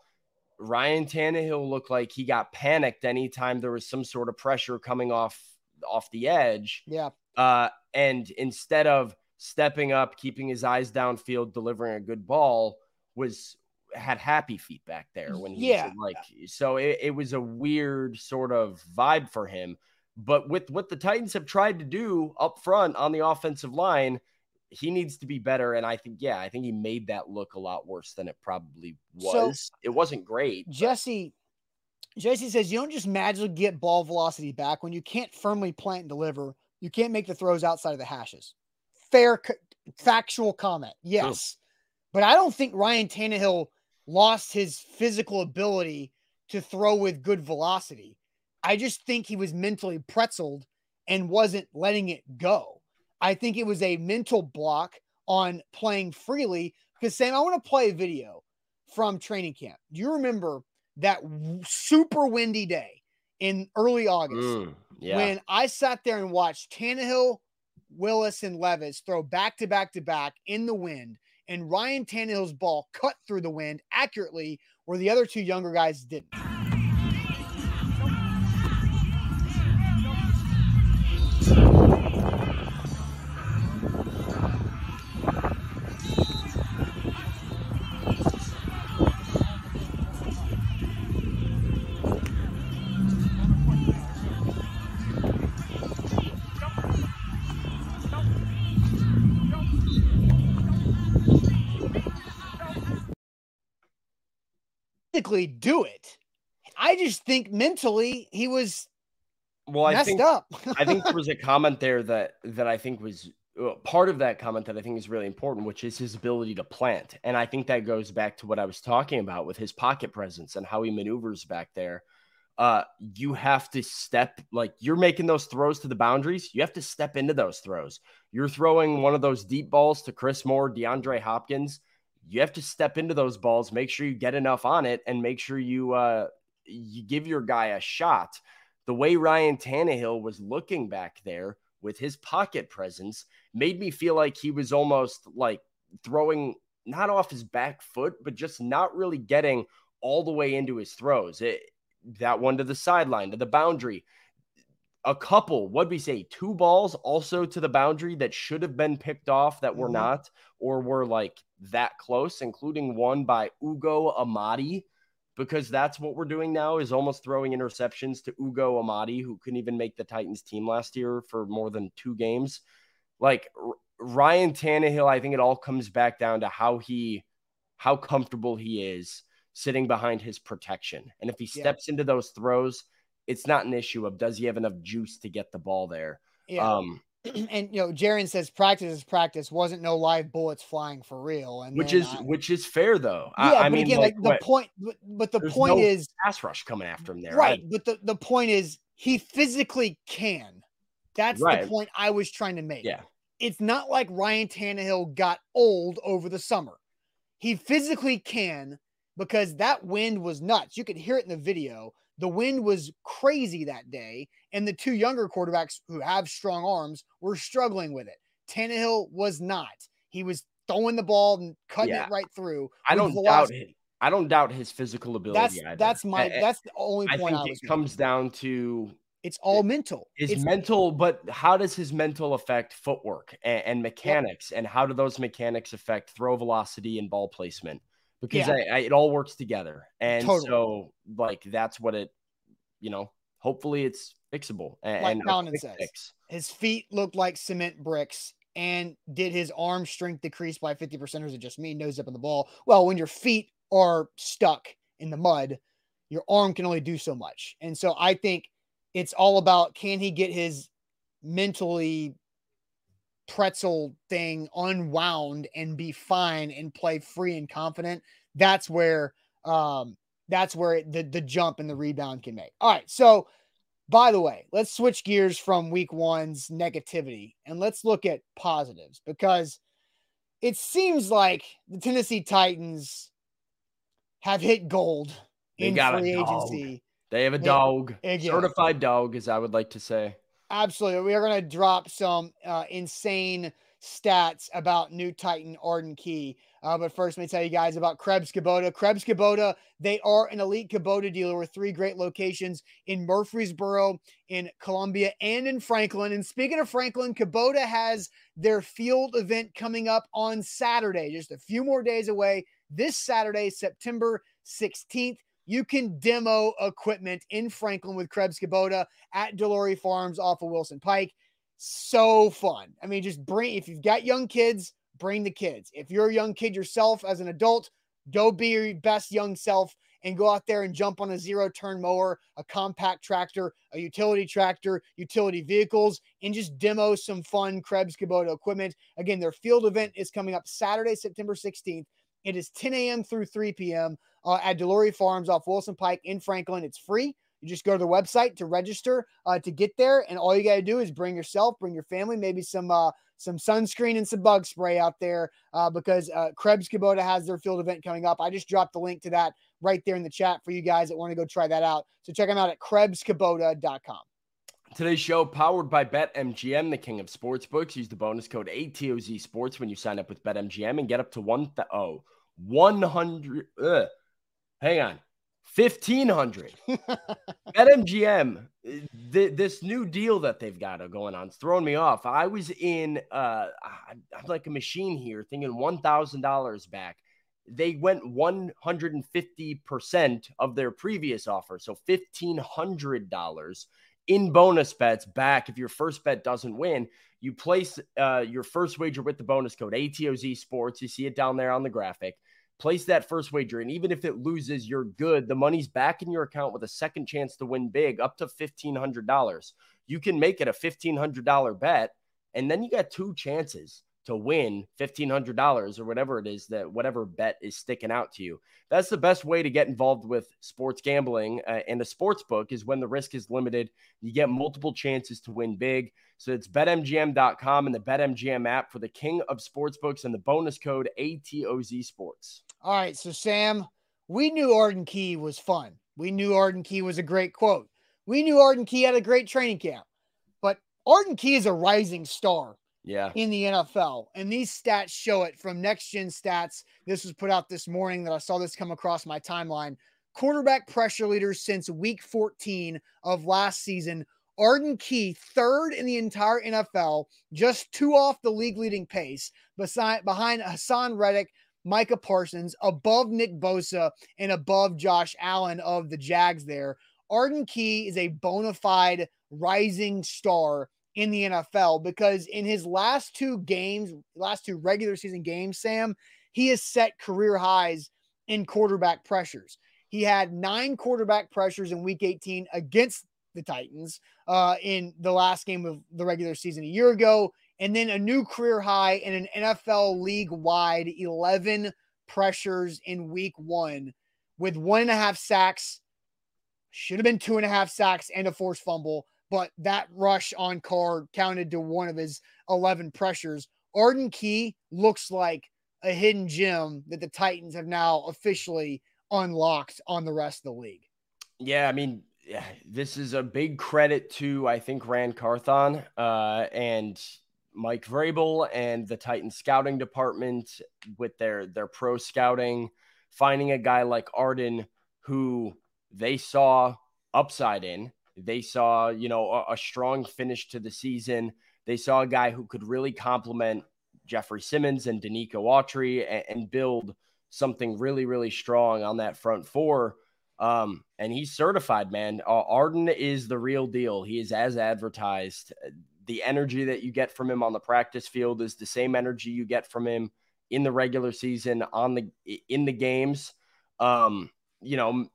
Ryan Tannehill looked like he got panicked anytime there was some sort of pressure coming off off the edge. Yeah. Uh, and instead of stepping up, keeping his eyes downfield, delivering a good ball, was had happy feet back there when he yeah. like so it, it was a weird sort of vibe for him. But with what the Titans have tried to do up front on the offensive line, he needs to be better. And I think, yeah, I think he made that look a lot worse than it probably was. So, it wasn't great. Jesse, but. Jesse says you don't just magically get ball velocity back when you can't firmly plant and deliver. You can't make the throws outside of the hashes. Fair, factual comment. Yes. But I don't think Ryan Tannehill lost his physical ability to throw with good velocity. I just think he was mentally pretzeled and wasn't letting it go. I think it was a mental block on playing freely. Because Sam, I want to play a video from training camp. Do you remember that super windy day in early August mm, yeah. when I sat there and watched Tannehill, Willis, and Levis throw back to back to back in the wind, and Ryan Tannehill's ball cut through the wind accurately where the other two younger guys didn't. Physically do it. I just think mentally he was well. I messed think up. I think there was a comment there that that I think was uh, part of that comment that I think is really important, which is his ability to plant. And I think that goes back to what I was talking about with his pocket presence and how he maneuvers back there. Uh, you have to step like you're making those throws to the boundaries. You have to step into those throws. You're throwing one of those deep balls to Chris Moore, DeAndre Hopkins you have to step into those balls, make sure you get enough on it, and make sure you uh, you give your guy a shot. The way Ryan Tannehill was looking back there with his pocket presence made me feel like he was almost like throwing not off his back foot, but just not really getting all the way into his throws. It, that one to the sideline, to the boundary. A couple, what'd we say? Two balls also to the boundary that should have been picked off that were mm-hmm. not, or were like that close, including one by Ugo Amadi, because that's what we're doing now is almost throwing interceptions to Ugo Amadi, who couldn't even make the Titans team last year for more than two games. Like R- Ryan Tannehill, I think it all comes back down to how he, how comfortable he is sitting behind his protection. And if he steps yeah. into those throws, it's not an issue of does he have enough juice to get the ball there. Yeah. Um, and you know, Jaron says practice is practice. Wasn't no live bullets flying for real, and which is I, which is fair though. Yeah, I, I mean, again, like, like the point, but, but the point no is pass rush coming after him there, right? But the the point is he physically can. That's right. the point I was trying to make. Yeah, it's not like Ryan Tannehill got old over the summer. He physically can because that wind was nuts. You could hear it in the video. The wind was crazy that day, and the two younger quarterbacks who have strong arms were struggling with it. Tannehill was not. He was throwing the ball and cutting yeah. it right through. I don't doubt it. I don't doubt his physical ability. That's either. that's my that's the only point. I think I it comes down to it's all mental. His it's mental, but how does his mental affect footwork and, and mechanics, yep. and how do those mechanics affect throw velocity and ball placement? Because yeah. I, I, it all works together, and totally. so like that's what it, you know. Hopefully, it's fixable. And, like and says, fix. his feet looked like cement bricks. And did his arm strength decrease by 50%, or is it just me nose up in the ball? Well, when your feet are stuck in the mud, your arm can only do so much. And so I think it's all about can he get his mentally pretzel thing unwound and be fine and play free and confident. That's where um that's where the the jump and the rebound can make. All right, so by the way, let's switch gears from week one's negativity and let's look at positives because it seems like the Tennessee Titans have hit gold they in free dog. agency. They have a dog, Yeah. certified dog, as I would like to say. Absolutely. We are going to drop some uh, insane stats about new Titan Arden Key. Uh, but first, let me tell you guys about Krebs Kubota. Krebs Kubota, they are an elite Kubota dealer with three great locations in Murfreesboro, in Columbia, and in Franklin. And speaking of Franklin, Kubota has their field event coming up on Saturday, just a few more days away. This Saturday, September 16th. You can demo equipment in Franklin with Krebs Kubota at Delory Farms off of Wilson Pike. So fun. I mean, just bring, if you've got young kids, bring the kids. If you're a young kid yourself as an adult, go be your best young self and go out there and jump on a zero turn mower, a compact tractor, a utility tractor, utility vehicles, and just demo some fun Krebs Kubota equipment. Again, their field event is coming up Saturday, September 16th. It is 10 a.m. through 3 p.m. Uh, at Delory Farms off Wilson Pike in Franklin. It's free. You just go to the website to register uh, to get there, and all you got to do is bring yourself, bring your family, maybe some uh, some sunscreen and some bug spray out there uh, because uh, Krebs Kubota has their field event coming up. I just dropped the link to that right there in the chat for you guys that want to go try that out. So check them out at KrebsKubota.com. Today's show powered by BetMGM, the king of sportsbooks. Use the bonus code ATOZ Sports when you sign up with BetMGM and get up to one th- oh, 100 ugh, hang on. 1500. BetMGM, th- this new deal that they've got going on, it's throwing me off. I was in uh I'm like a machine here thinking $1,000 back. They went 150% of their previous offer, so $1,500 in bonus bets back if your first bet doesn't win. You place uh, your first wager with the bonus code ATOZ Sports. You see it down there on the graphic. Place that first wager, and even if it loses, you're good. The money's back in your account with a second chance to win big, up to $1,500. You can make it a $1,500 bet, and then you got two chances to win $1,500 or whatever it is that whatever bet is sticking out to you. That's the best way to get involved with sports gambling uh, and a sports book is when the risk is limited. You get multiple chances to win big. So it's betmgm.com and the BetMGM app for the king of sportsbooks and the bonus code ATOZ Sports. All right, so Sam, we knew Arden Key was fun. We knew Arden Key was a great quote. We knew Arden Key had a great training camp. But Arden Key is a rising star Yeah. in the NFL. And these stats show it from next gen stats. This was put out this morning that I saw this come across my timeline. Quarterback pressure leaders since week 14 of last season. Arden Key, third in the entire NFL, just two off the league leading pace, beside, behind Haason Reddick, Micah Parsons, above Nick Bosa, and above Josh Allen of the Jags there. Arden Key is a bona fide rising star in the NFL because in his last two games, last two regular season games, Sam, he has set career highs in quarterback pressures. He had nine quarterback pressures in week 18 against the Titans uh, in the last game of the regular season a year ago, and then a new career high in an NFL league wide 11 pressures in week one with one and a half sacks. Should have been two and a half sacks and a forced fumble but that rush on Carr counted to one of his 11 pressures. Arden Key looks like a hidden gem that the Titans have now officially unlocked on the rest of the league. Yeah, I mean, this is a big credit to I think Ran Carthon uh, and Mike Vrabel and the Titan scouting department with their their pro scouting, finding a guy like Arden who they saw upside in. They saw, you know, a, a strong finish to the season. They saw a guy who could really complement Jeffrey Simmons and Denico Autry and, and build something really, really strong on that front four. Um, and he's certified, man. Uh, Arden is the real deal. He is as advertised. The energy that you get from him on the practice field is the same energy you get from him in the regular season on the in the games. Um, you know,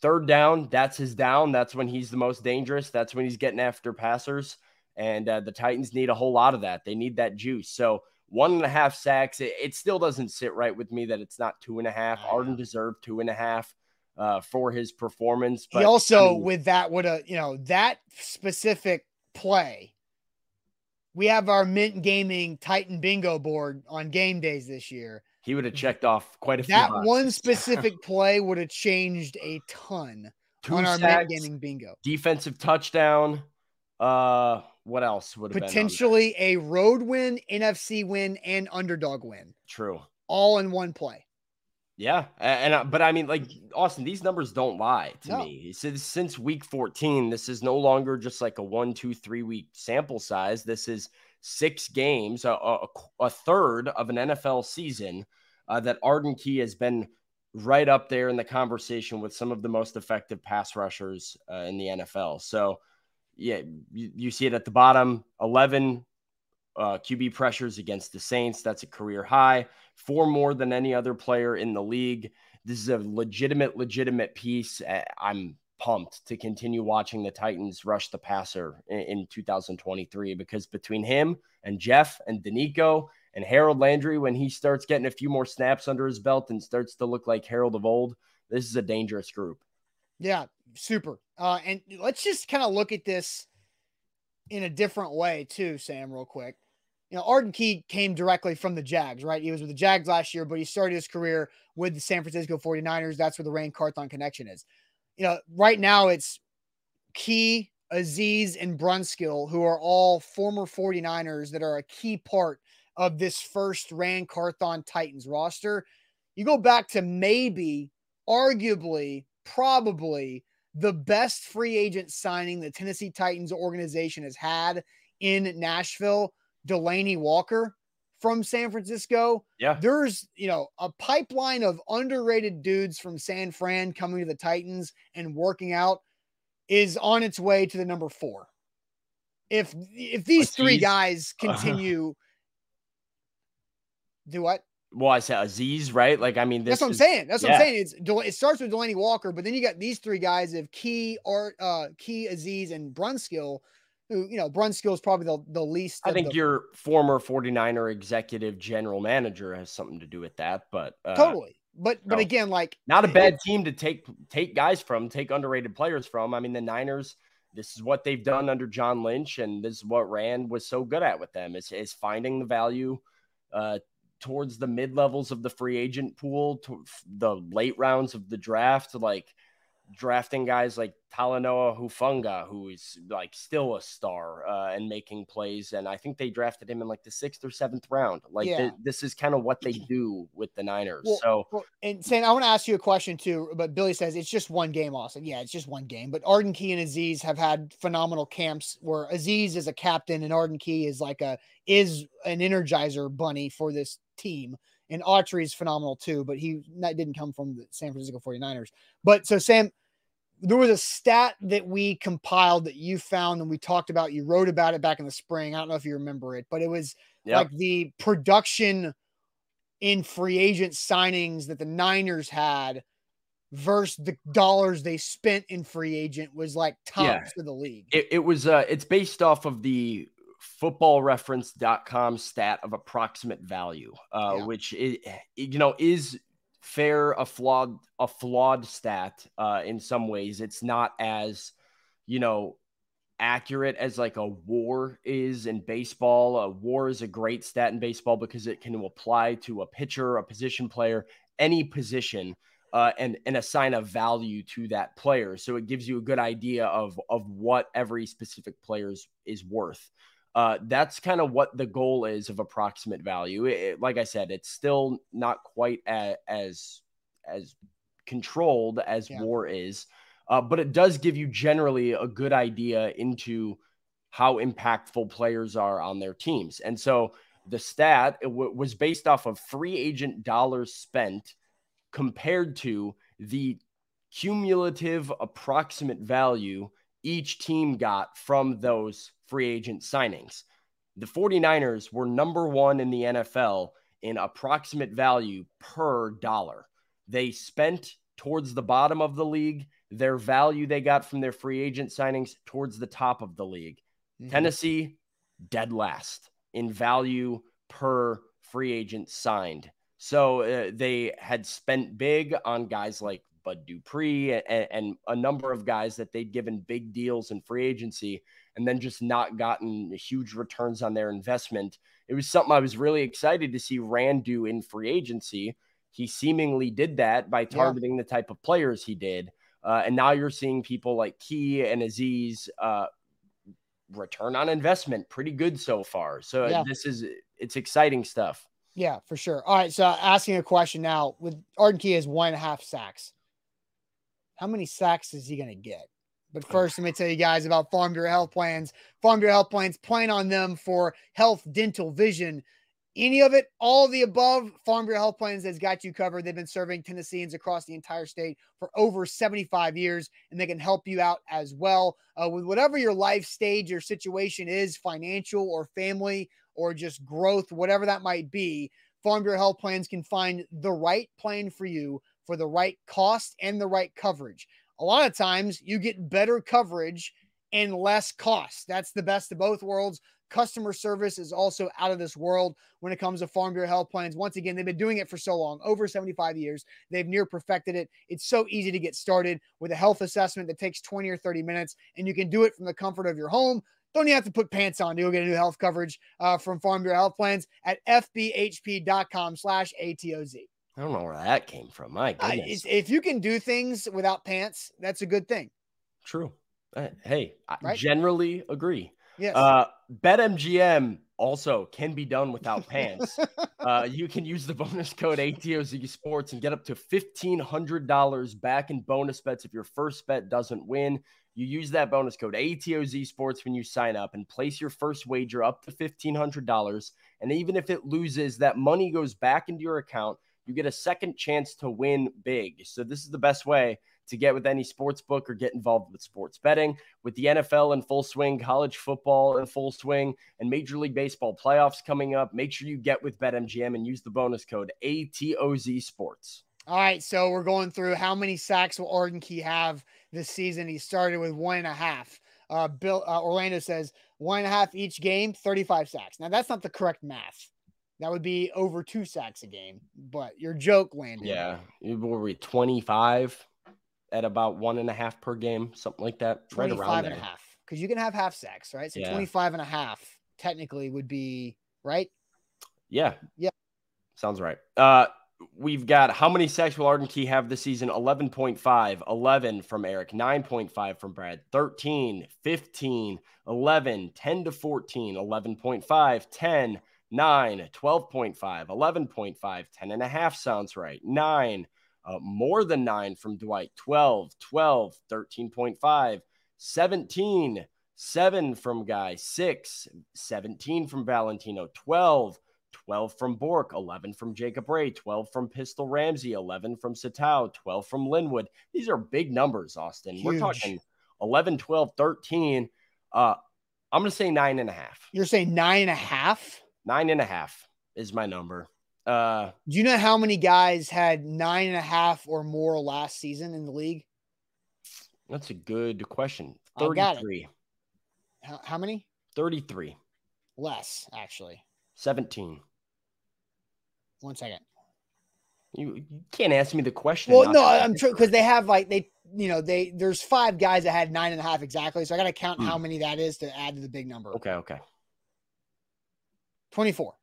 third down, that's his down. That's when he's the most dangerous. That's when he's getting after passers. And uh, the Titans need a whole lot of that. They need that juice. So one and a half sacks. It, it, still doesn't sit right with me that it's not two and a half. Arden deserved two and a half uh, for his performance. But he also, I mean, with that, would a you know that specific play. We have our Mint Gaming Titan Bingo board on game days this year. He would have checked off quite a few. That one specific play would have changed a ton Two on our sacks, Mint Gaming Bingo. Defensive touchdown. Uh, what else would potentially a road win, NFC win, and underdog win? True. All in one play. Yeah, and, and but I mean, like Austin, these numbers don't lie to no. me. Since since week fourteen, this is no longer just like a one, two, three week sample size. This is six games, a, a, a third of an NFL season uh, that Arden Key has been right up there in the conversation with some of the most effective pass rushers uh, in the NFL. So yeah, you, you see it at the bottom 11 uh, QB pressures against the Saints. That's a career high, four more than any other player in the league. This is a legitimate, legitimate piece. I'm pumped to continue watching the Titans rush the passer in, in 2023 because between him and Jeff and Denico and Harold Landry, when he starts getting a few more snaps under his belt and starts to look like Harold of old, this is a dangerous group. Yeah, super. Uh, and let's just kind of look at this in a different way too, Sam, real quick. You know, Arden Key came directly from the Jags, right? He was with the Jags last year, but he started his career with the San Francisco 49ers. That's where the Ran Carthon connection is. You know, right now it's Key, Azeez, and Brunskill, who are all former 49ers that are a key part of this first Ran Carthon Titans roster. You go back to maybe, arguably, probably the best free agent signing the Tennessee Titans organization has had in Nashville, Delanie Walker from San Francisco. Yeah. There's, you know, a pipeline of underrated dudes from San Fran coming to the Titans and working out is on its way to the number 4. If if these three guys continue uh-huh. do what? well, I said Azeez, right? Like, I mean, that's what I'm saying. That's what I'm saying. It's it starts with Delanie Walker, but then you got these three guys of Key, Art, uh, Key, Azeez, and Brunskill, who you know Brunskill is probably the the least. I think the, your former 49er executive general manager has something to do with that, but uh, totally. But but again, like not a bad team to take take guys from, take underrated players from. I mean, the Niners. This is what they've done under John Lynch, and this is what Ran was so good at with them is, is finding the value uh, towards the mid levels of the free agent pool, to the late rounds of the draft, like drafting guys like Talanoa Hufanga, who is like still a star uh, and making plays. And I think they drafted him in like the sixth or seventh round. Like yeah. th- this is kind of what they do with the Niners. Well, so, well, and Sam, I want to ask you a question too. But Billy says it's just one game, Austin. Yeah, it's just one game. But Arden Key and Azeez have had phenomenal camps where Azeez is a captain and Arden Key is like a is an energizer bunny for this team. And Autry is phenomenal too, but he that didn't come from the San Francisco 49ers. But so Sam, there was a stat that we compiled that you found and we talked about. You wrote about it back in the spring. I don't know if you remember it, but it was yep. like the production in free agent signings that the Niners had versus the dollars they spent in free agent was like tops yeah. of the league. It, it was uh it's based off of the footballreference.com stat of approximate value, uh, yeah. which is, you know is fair a flawed a flawed stat uh, in some ways. It's not as you know accurate as like a war is in baseball. A war is a great stat in baseball because it can apply to a pitcher, a position player, any position. Uh, and and assign a value to that player, so it gives you a good idea of of what every specific player is worth. Uh, that's kind of what the goal is of approximate value. It, like I said, it's still not quite a, as as controlled as yeah. war is, uh, but it does give you generally a good idea into how impactful players are on their teams. And so the stat w- was based off of free agent dollars spent compared to the cumulative approximate value each team got from those free agent signings. The 49ers were number one in the NFL in approximate value per dollar. They spent towards the bottom of the league. their value they got from their free agent signings towards the top of the league. Mhm. Tennessee, dead last in value per free agent signed. So uh, they had spent big on guys like Bud Dupree and, and a number of guys that they'd given big deals in free agency and then just not gotten huge returns on their investment. It was something I was really excited to see Ran do in free agency. He seemingly did that by targeting the type of players he did. Uh, and now you're seeing people like Key and Azeez uh, return on investment pretty good so far. So Yeah. this is it's exciting stuff. Yeah, for sure. All right, so asking a question now with Arden Key has one and a half sacks. How many sacks is he going to get? But first, let me tell you guys about Farm Bureau Health Plans. Farm Bureau Health Plans plan on them for health, dental, vision, any of it, all of the above. Farm Bureau Health Plans has got you covered. They've been serving Tennesseans across the entire state for over 75 years, and they can help you out as well uh, with whatever your life stage or situation is financial or family or just growth, whatever that might be. Farm Bureau Health Plans can find the right plan for you for the right cost and the right coverage. A lot of times you get better coverage and less cost. That's the best of both worlds. Customer service is also out of this world when it comes to Farm Bureau Health Plans. Once again, they've been doing it for so long, over 75 years. They've near perfected it. It's so easy to get started with a health assessment that takes 20 or 30 minutes, and you can do it from the comfort of your home. Don't even have to put pants on go get a new health coverage uh, from Farm Bureau Health Plans at fbhp.com slash ATOZ. I don't know where that came from. My Uh, goodness. it's- if you can do things without pants, that's a good thing. True. Uh, Hey, I Right? generally agree. Yes. Uh, BetMGM also can be done without pants. uh, you can use the bonus code ATOZ Sports and get up to $1,500 back in bonus bets if your first bet doesn't win. You use that bonus code ATOZ Sports when you sign up and place your first wager up to $1,500. And even if it loses, that money goes back into your account. You get a second chance to win big. So, this is the best way to get with any sports book or get involved with sports betting. With the NFL in full swing, college football in full swing, and Major League Baseball playoffs coming up, make sure you get with BetMGM and use the bonus code ATOZ Sports. All right, so we're going through how many sacks will Arden Key have this season. He started with one and a half. Uh, Bill uh, Orlando says one and a half each game, 35 sacks. Now that's not the correct math. That would be over two sacks a game, but your joke landed. Yeah. What were we, 25 at about one and a half per game? Something like that. Right 25 around and a there. half because you can have half sacks, right? So Yeah. 25 and a half technically would be right. Yeah. Yeah. Sounds right. Uh, we've got how many sacks will Arden Key have this season? 11.5, 11 from Eric, 9.5 from Brad, 13, 15, 11, 10 to 14, 11.5, 10, 9, 12.5, 11.5, 10 and a half sounds right. 9, uh, more than 9 from Dwight, 12, 12, 13.5, 17, 7 from Guy, 6, 17 from Valentino, 12, 12 from Bork, 11 from Jacob Ray, 12 from Pistol Ramsey, 11 from Satao, 12 from Linwood. These are big numbers, Austin. We're talking 11, 12, 13. Uh, I'm going to say nine and a half. You're saying nine and a half. Nine and a half is my number. Uh, Do you know how many guys had nine and a half or more last season in the league? that's a good question. I got it. 33. How, how many? 33. Less, actually. 17. One second. You, you can't ask me the question. Well, no, I'm true because they have like they, you know, they there's five guys that had nine and a half exactly. So I got to count how many that is to add to the big number. Okay, okay. 24.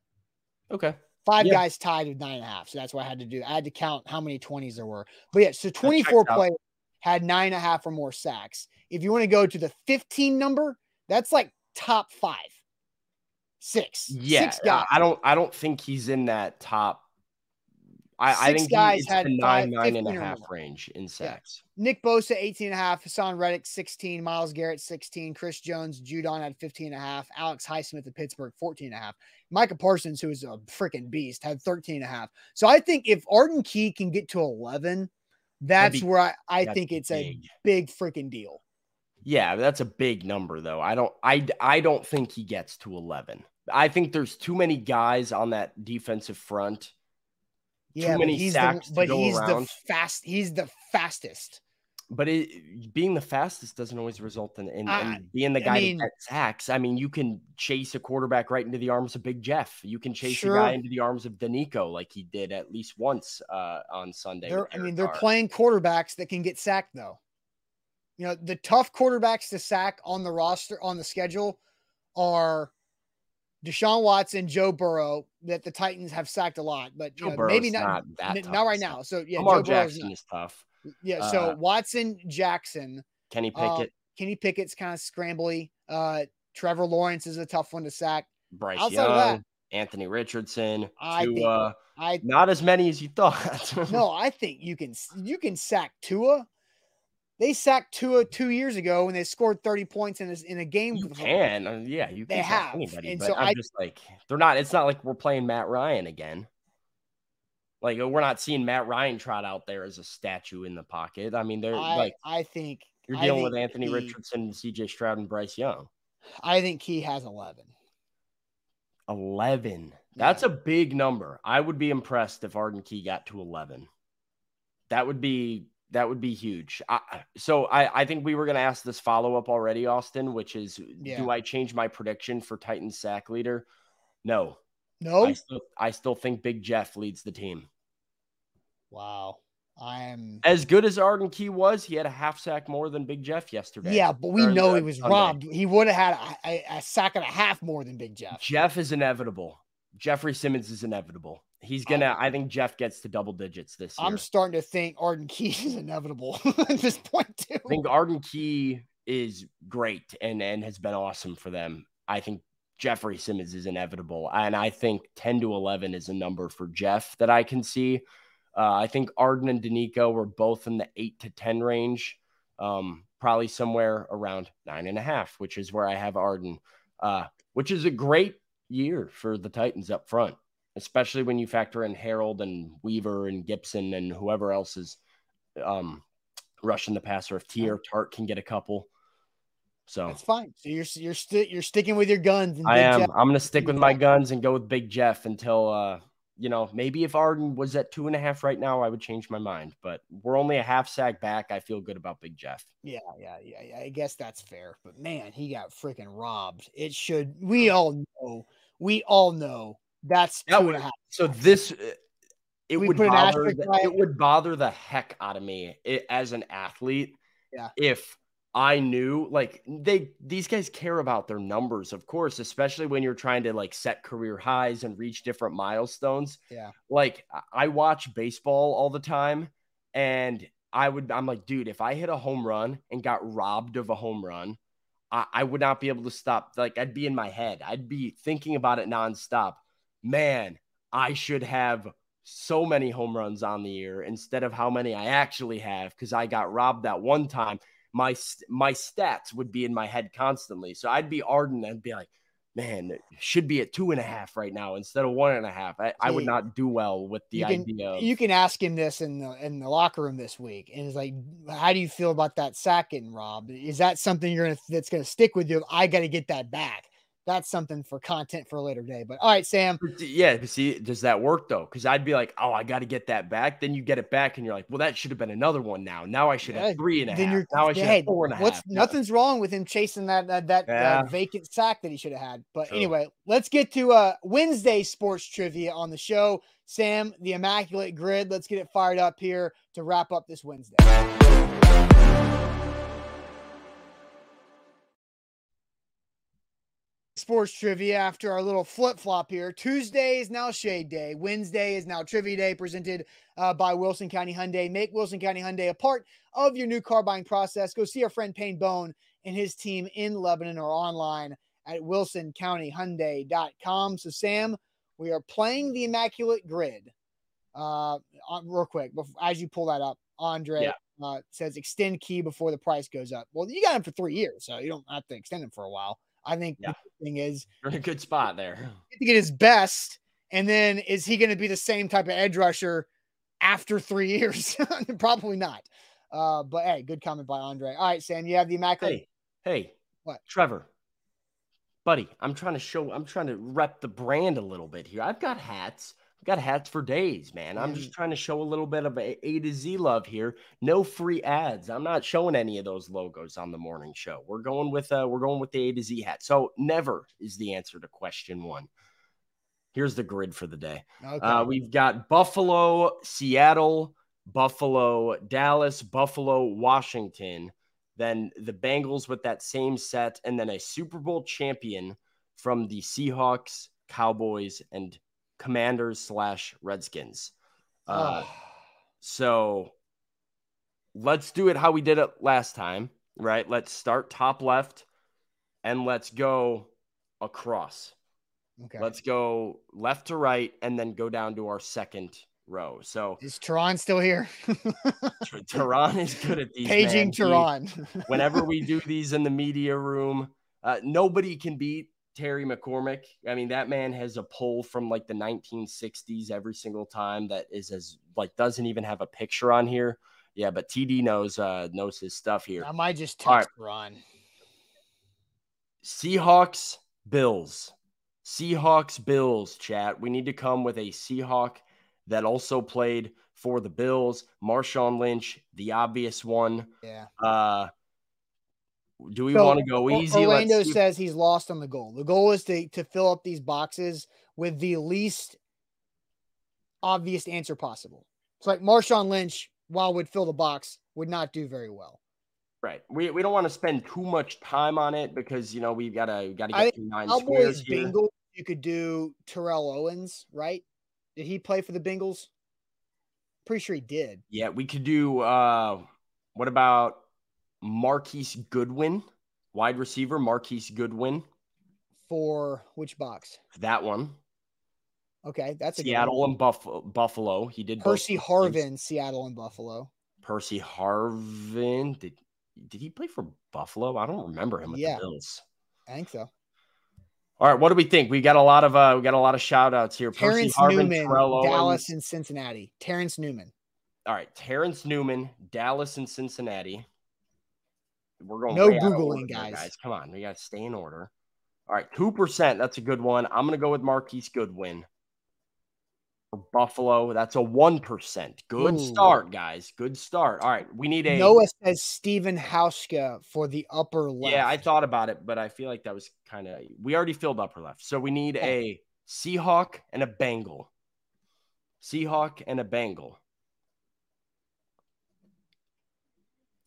Okay. Five Yeah. guys tied with nine and a half. So that's what I had to do. I had to count how many 20s there were. But yeah, so 24 out. players had nine and a half or more sacks. If you want to go to the 15 number, that's like top five, six. Yeah, Six guys. I don't. I don't think he's in that top. I, I Six think he- guys had the five- nine, nine and a 15 or half range in sacks. Nick Bosa, 18 and a half. Haason Reddick, 16. Myles Garrett, 16. Chris Jones, Judon had 15 and a half. Alex Highsmith of Pittsburgh, 14 and a half. Micah Parsons, who is a freaking beast, had 13 and a half. So I think if Arden Key can get to 11, that's be- where I, I think it's a big. big freaking deal. Yeah, that's a big number though. I don't. I I don't think he gets to eleven. I think there's too many guys on that defensive front. Yeah, many but he's sacks the to but go he's around. the fast he's the fastest. but it, being the fastest doesn't always result in, in, I- in being the I guy mean- that sacks. I mean, you can chase a quarterback right into the arms of Big Jeff. You can chase Sure. a guy into the arms of Denico like he did at least once uh, on Sunday. I mean, they're playing quarterbacks that can get sacked, though. You know, the tough quarterbacks to sack on the roster on the schedule are Deshaun Watson, Joe Burrow, that the Titans have sacked a lot, but Joe Burrow's maybe not not that n- not right now. So yeah, Lamar Joe Jackson is tough. Yeah, so uh, Watson, Jackson, Kenny uh, Pickett, Kenny Pickett's kind of scrambly. Uh, Trevor Lawrence is a tough one to sack. Bryce outside Young, of that, Anthony Richardson, I think- Tua. I Not as many as you thought. no, I think you can you can sack Tua. They sacked Tua two years ago when they scored 30 points in a, in a game. You can, uh, yeah, you They can sack have, anybody, and but so I'm I- just like they're not. It's not like we're playing Matt Ryan again. Like we're not seeing Matt Ryan trot out there as a statue in the pocket. I mean, they're I, like I think you're dealing with Anthony he- Richardson, C.J. Stroud, and Bryce Young. I think he has 11. Eleven. That's Yeah. a big number. I would be impressed if Arden Key got to eleven. That would be that would be huge. I, so I I think we were going to ask this follow up already, Austin, which is Yeah. do I change my prediction for Titans sack leader? No, No, I still I still think Big Jeff leads the team. wow. I am. As good as Arden Key was, he had a half sack more than Big Jeff yesterday. Yeah, but we know uh, he was Sunday. robbed. He would have had a, a, a sack and a half more than Big Jeff. Jeff is inevitable. Jeffrey Simmons is inevitable. He's gonna. I think Jeff gets to double digits this year. I'm starting to think Arden Key is inevitable at this point too. I think Arden Key is great and and has been awesome for them. I think Jeffrey Simmons is inevitable, and I think ten to eleven is a number for Jeff that I can see. Uh, I think Arden and Denico were both in the eight to ten range, um, probably somewhere around nine and a half, which is where I have Arden, uh, which is a great year for the Titans up front, especially when you factor in Harold and Weaver and Gibson and whoever else is um, rushing the passer. If Teair Tart can get a couple, so That's fine. So you're you're you're sticking with your guns. And I am. Jeff- I'm gonna stick with my guns and go with Big Jeff until uh, you know, maybe if Arden was at two and a half right now, I would change my mind. But we're only a half sack back. I feel good about Big Jeff. Yeah, yeah, yeah, yeah. I guess that's fair. But man, he got freaking robbed. It should. We all know. We all know that's That would-. So this, uh, it We would bother. The, it. it would bother the heck out of me i- as an athlete. Yeah. If I knew, like they, these guys care about their numbers, of course, especially when you're trying to like set career highs and reach different milestones. Yeah. Like I- I watch baseball all the time, and I would, I'm like, dude, if I hit a home run and got robbed of a home run. I, I would not be able to stop. Like I'd be in my head. I'd be thinking about it nonstop. Man, I should have so many home runs on the year instead of how many I actually have because I got robbed that one time. My my stats would be in my head constantly. So I'd be ardent and be like, man, should be at two and a half right now instead of one and a half. I, I would not do well with the you can- idea of You can ask him this in the in the locker room this week, and it's like, how do you feel about that sack getting robbed? Is that something you're gonna that's gonna stick with you? I got to get that back. That's something for content for a later day. But all right, Sam. Yeah, but see, does that work though? Because I'd be like, oh, I got to get that back. Then you get it back, and you're like, well, that should have been another one. Now, now I should Yeah, have three and a half. Then you're Now I should hey, have four and a half. what's Yeah. nothing's wrong with him chasing that that, that Yeah. uh, vacant sack that he should have had. But True. anyway, let's get to uh Wednesday sports trivia on the show. Sam, the immaculate grid. Let's get it fired up here to wrap up this Wednesday. Sports trivia after our little flip flop here. Tuesday is now Shade Day. Wednesday is now Trivia Day, presented uh, by Wilson County Hyundai. Make Wilson County Hyundai a part of your new car buying process. Go see our friend Payne Bone and his team in Lebanon or online at wilsoncountyhyundai.com. So, Sam, we are playing the Immaculate Grid. Uh, on- real quick, bef- as you pull that up, Andre Yeah. uh, says extend key before the price goes up. Well, you got him for three years, so you don't have to extend him for a while. I think Yeah. the thing is You're in a good spot there. to get his best, and then is he going to be the same type of edge rusher after three years? Probably not. Uh, but hey, good comment by Andre. All right, Sam, you have the immaculate. Hey, hey, What? Trevor, buddy, I'm trying to show, I'm trying to rep the brand a little bit here. I've got hats We've got hats for days, man. I'm just trying to show a little bit of a, a to Z love here. No free ads. I'm not showing any of those logos on the morning show. We're going with uh we're going with the A to Z hat. So never is the answer to question one. Here's the grid for the day. Okay. Uh, we've got Buffalo, Seattle, Buffalo, Dallas, Buffalo, Washington. Then the Bengals with that same set, and then a Super Bowl champion from the Seahawks, Cowboys, and Commanders slash Redskins. Uh, so let's do it how we did it last time, right? Let's start top left and let's go across. okay. Let's go left to right and then go down to our second row. So Is Tehran still here? Tehran is good at these. Paging man. Tehran. whenever we do these in the media room, uh, nobody can beat Terry McCormick. I mean, that man has a pull from like the 1960s every single time that is as like doesn't even have a picture on here. Yeah, but TD knows uh knows his stuff here. I might just text Tehran. Seahawks, Bills. Seahawks, Bills, chat. We need to come with a Seahawk that also played for the Bills. Marshawn Lynch, the obvious one. Yeah. Uh do we So, want to go easy? Orlando says he's lost on the goal. The goal is to to fill up these boxes with the least obvious answer possible. It's like Marshawn Lynch, while would fill the box, would not do very well. Right. We, we don't want to spend too much time on it because you know we've got to got to I get through nine squares Cowboys. Bengals, you could do Terrell Owens, right? Did he play for the Bengals? Pretty sure he did. Yeah, we could do. uh What about Marquise Goodwin, wide receiver Marquise Goodwin? For which box? That one. Okay, that's a good Seattle and Buffalo. Buffalo. He did. Percy. Harvin, Seattle and Buffalo. Percy Harvin. Did did he play for Buffalo? I don't remember him with Yeah. the Bills. I think so. All right, what do we think? We got a lot of uh we got a lot of shout outs here. Percy Harvin, Newman, Terrell. Dallas and Cincinnati. Terrence Newman. All right, Terrence Newman, Dallas and Cincinnati. We're going No way out of Googling, here, guys. Come on, we got to stay in order. All right, two percent. That's a good one. I'm going to go with Marquise Goodwin for Buffalo. That's a one percent. Good Ooh. start, guys. Good start. All right, we need a. Noah says Steven Hauschka for the upper left. yeah, I thought about it, but I feel like that was kind of. We already filled upper left, so we need a Seahawk and a Bengal. Seahawk and a Bengal.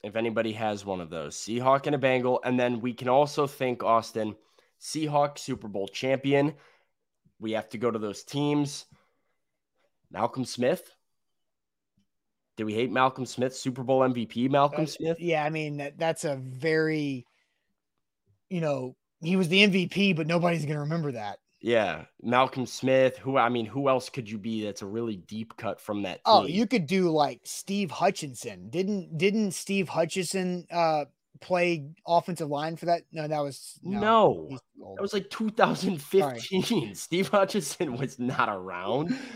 If anybody has one of those, Seahawk and a Bengal, and then we can also think Austin, Seahawk Super Bowl champion. We have to go to those teams. Malcolm Smith. Do we hate Malcolm Smith? Super Bowl MVP, Malcolm Uh, Smith. Yeah, I mean that, that's a very, you know, he was the MVP, but nobody's gonna remember that. Yeah, Malcolm Smith. Who I mean, who else could you be? That's a really deep cut from that. Team? Oh, you could do like Steve Hutchinson. Didn't didn't Steve Hutchinson uh play offensive line for that? No, that was no, old. that was like 2015. Steve Hutchinson was not around.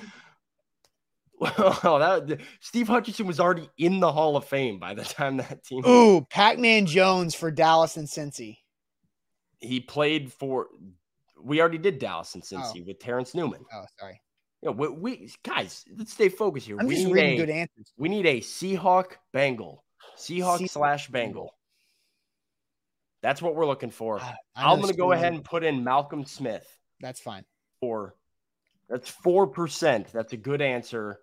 Well, that Steve Hutchinson was already in the Hall of Fame by the time that team. Ooh, Pac-Man Jones for Dallas and Cincy. He played for. We already did Dallas and Oh. Cincy with Terrence Newman. Oh, sorry. Yeah, we, we guys, let's stay focused here. I'm we need a, good answers. We need a Seahawk Bengal. Seahawk Seahawk slash Bengal. That's what we're looking for. I I'm going to go ahead and put in Malcolm Smith That's fine. for that's four percent. That's a good answer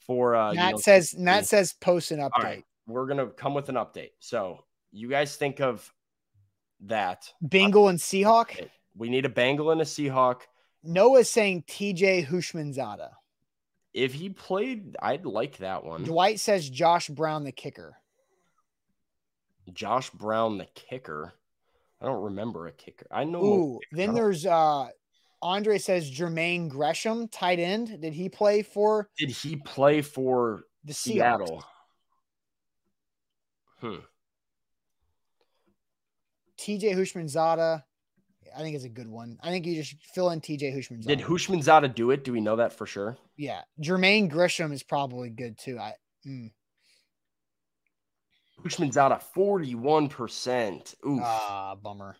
for uh you Matt know, says. Matt says post an update. Right, we're gonna come with an update. So you guys think of that. Bengal and Seahawk. Okay, We need a Bengal and a Seahawk. Noah's saying TJ Houshmandzadeh. If he played, I'd like that one. Dwight says Josh Brown, the kicker. Josh Brown, the kicker. I don't remember a kicker. I know. Ooh, then there's uh Andre says Jermaine Gresham, tight end. Did he play for did he play for the Seahawks? Seattle? Hmm. TJ Houshmandzadeh. I think it's a good one. I think you just fill in TJ Houshmandzadeh. Did Houshmandzadeh do it? Do we know that for sure? Yeah, Jermaine Gresham is probably good too. I mm, Houshmandzadeh, forty-one percent. Ooh, ah bummer.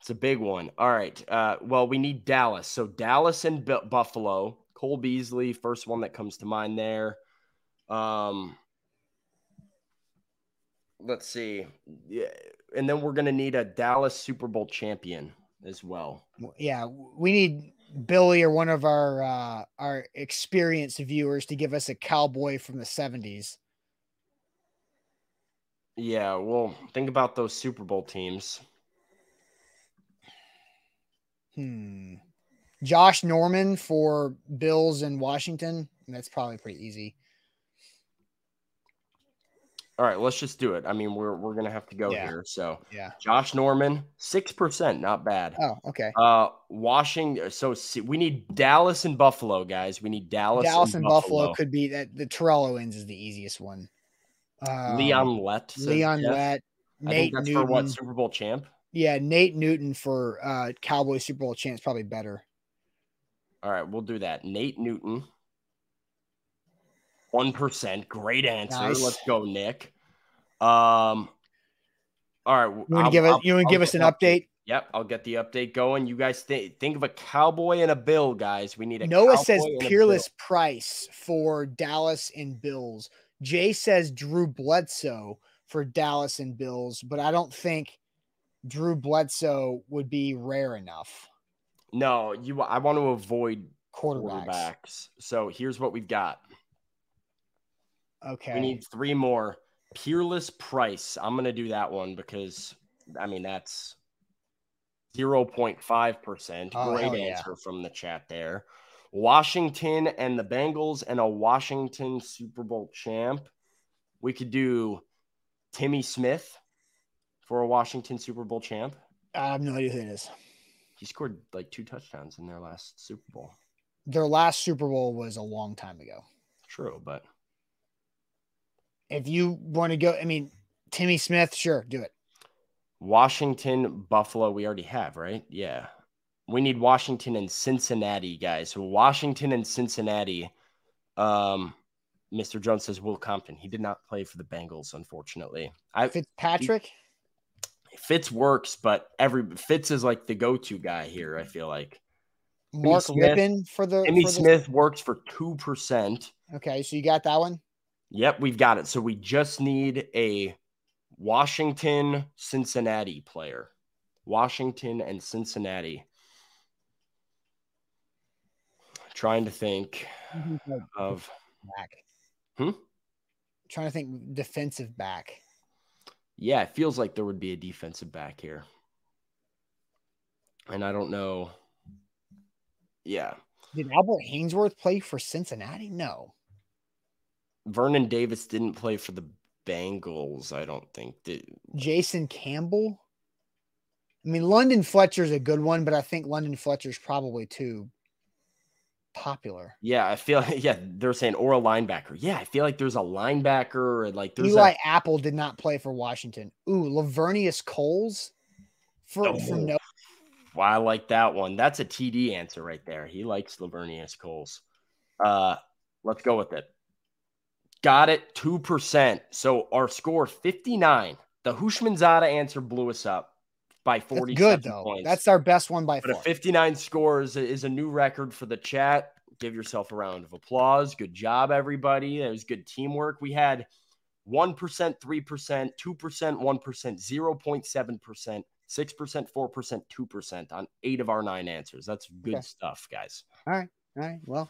it's a big one. All right. Uh, well, we need Dallas. So Dallas and Bu- Buffalo, Cole Beasley, first one that comes to mind there. Um, let's see. Yeah, and then we're gonna need a Dallas Super Bowl champion as well. Yeah, we need Billy or one of our uh, our experienced viewers to give us a cowboy from the seventies. Yeah, well, think about those Super Bowl teams. Hmm. Josh Norman for Bills in Washington. That's probably pretty easy. All right, let's just do it. I mean, we're we're gonna have to go Yeah. here. So Yeah. Josh Norman, six percent, not bad. Oh, okay. Uh, Washington. So we need Dallas and Buffalo, guys. We need Dallas. Dallas and Buffalo. could be that. The Terrell Owens is the easiest one. Um, Leon Lett. Leon Jeff. Lett. I Nate think that's Newton. for what Super Bowl champ. Yeah, Nate Newton for uh Cowboy Super Bowl champ is probably better. All right, we'll do that. Nate Newton. One percent. Great answer. Nice. Let's go, Nick. Um. All right. You want to give us? You want to give us an update? Yep, I'll get the update going. You guys think think of a cowboy and a bill, guys. We need a Noah cowboy says Peerless. Price for Dallas and Bills. Jay says Drew Bledsoe for Dallas and Bills, but I don't think Drew Bledsoe would be rare enough. No, you. I want to avoid Quarterbacks. quarterbacks. So here's what we've got. Okay. We need three more. Peerless Price. I'm gonna do that one because I mean that's 0.5%. Oh, Great hell yeah. answer from the chat there. Washington and the Bengals and a Washington Super Bowl champ. We could do Timmy Smith for a Washington Super Bowl champ. I have no idea who it is. He scored like two touchdowns in their last Super Bowl. Their last Super Bowl was a long time ago. True, but If you want to go, I mean, Timmy Smith, sure, do it. Washington, Buffalo, we already have, right? Yeah. We need Washington and Cincinnati, guys. So Washington and Cincinnati. Um, Mr. Jones says Will Compton. He did not play for the Bengals, unfortunately. I Fitzpatrick. Fitz works, but every Fitz is like the go-to guy here. I feel like Mark Smith. Rippon for the. Timmy for the- Smith works for two percent. Okay, so you got that one. Yep, we've got it. So we just need a Washington Cincinnati player. Washington and Cincinnati. Trying to think of back. Hmm? Trying to think defensive back. yeah, it feels like there would be a defensive back here. And I don't know. Yeah. Did Albert Haynesworth play for Cincinnati? No. Vernon Davis didn't play for the Bengals, I don't think. Did, Jason Campbell. I mean, London Fletcher's a good one, but I think London Fletcher's probably too popular. yeah, I feel yeah, they're saying or a linebacker. Yeah, I feel like there's a linebacker like there's Eli a Apple did not play for Washington. Ooh, Laveranues Coles for Oh. from no. Well, I like that one. That's a TD answer right there. He likes Laveranues Coles. Uh, let's go with it. Got it, two percent. So our score fifty nine. The Houshmandzadeh answer blew us up by forty. good though. Points. That's our best one by but far. fifty nine score is a, is a new record for the chat. Give yourself a round of applause. Good job, everybody. It was good teamwork. We had one percent, three percent, two percent, one percent, zero point seven percent. 6%, 4%, 2% on eight of our nine answers. That's good Okay. stuff, guys. All right. All right. Well,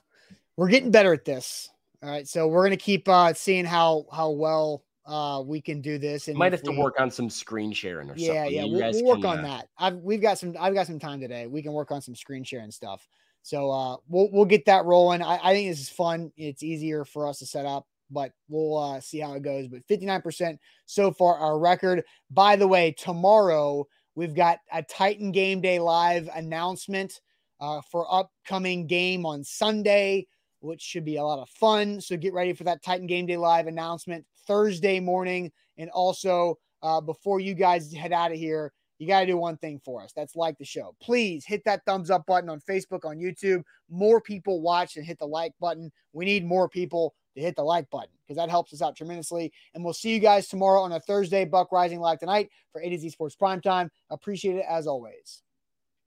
we're getting better at this. All right. So we're gonna keep uh seeing how how well uh we can do this. And Might have to work on some screen sharing or Yeah, something. yeah. You We'll, we'll work can, on uh, that. I've we've got some I've got some time today. We can work on some screen sharing stuff. So uh we'll we'll get that rolling. I, I think this is fun. It's easier for us to set up, but we'll uh see how it goes. But 59% so far our record. By the way, tomorrow we've got a Titan Game Day live announcement uh for upcoming game on Sunday, which should be a lot of fun. So get ready for that Titan Game Day live announcement Thursday morning. And also uh before you guys head out of here, you got to do one thing for us. That's like the show. Please hit that thumbs up button on Facebook, on YouTube. More people watch and hit the like button. We need more people to hit the like button because that helps us out tremendously. And we'll see you guys tomorrow on a Thursday, Buck Reising Live tonight for A to Z Sports Primetime. Appreciate it as always.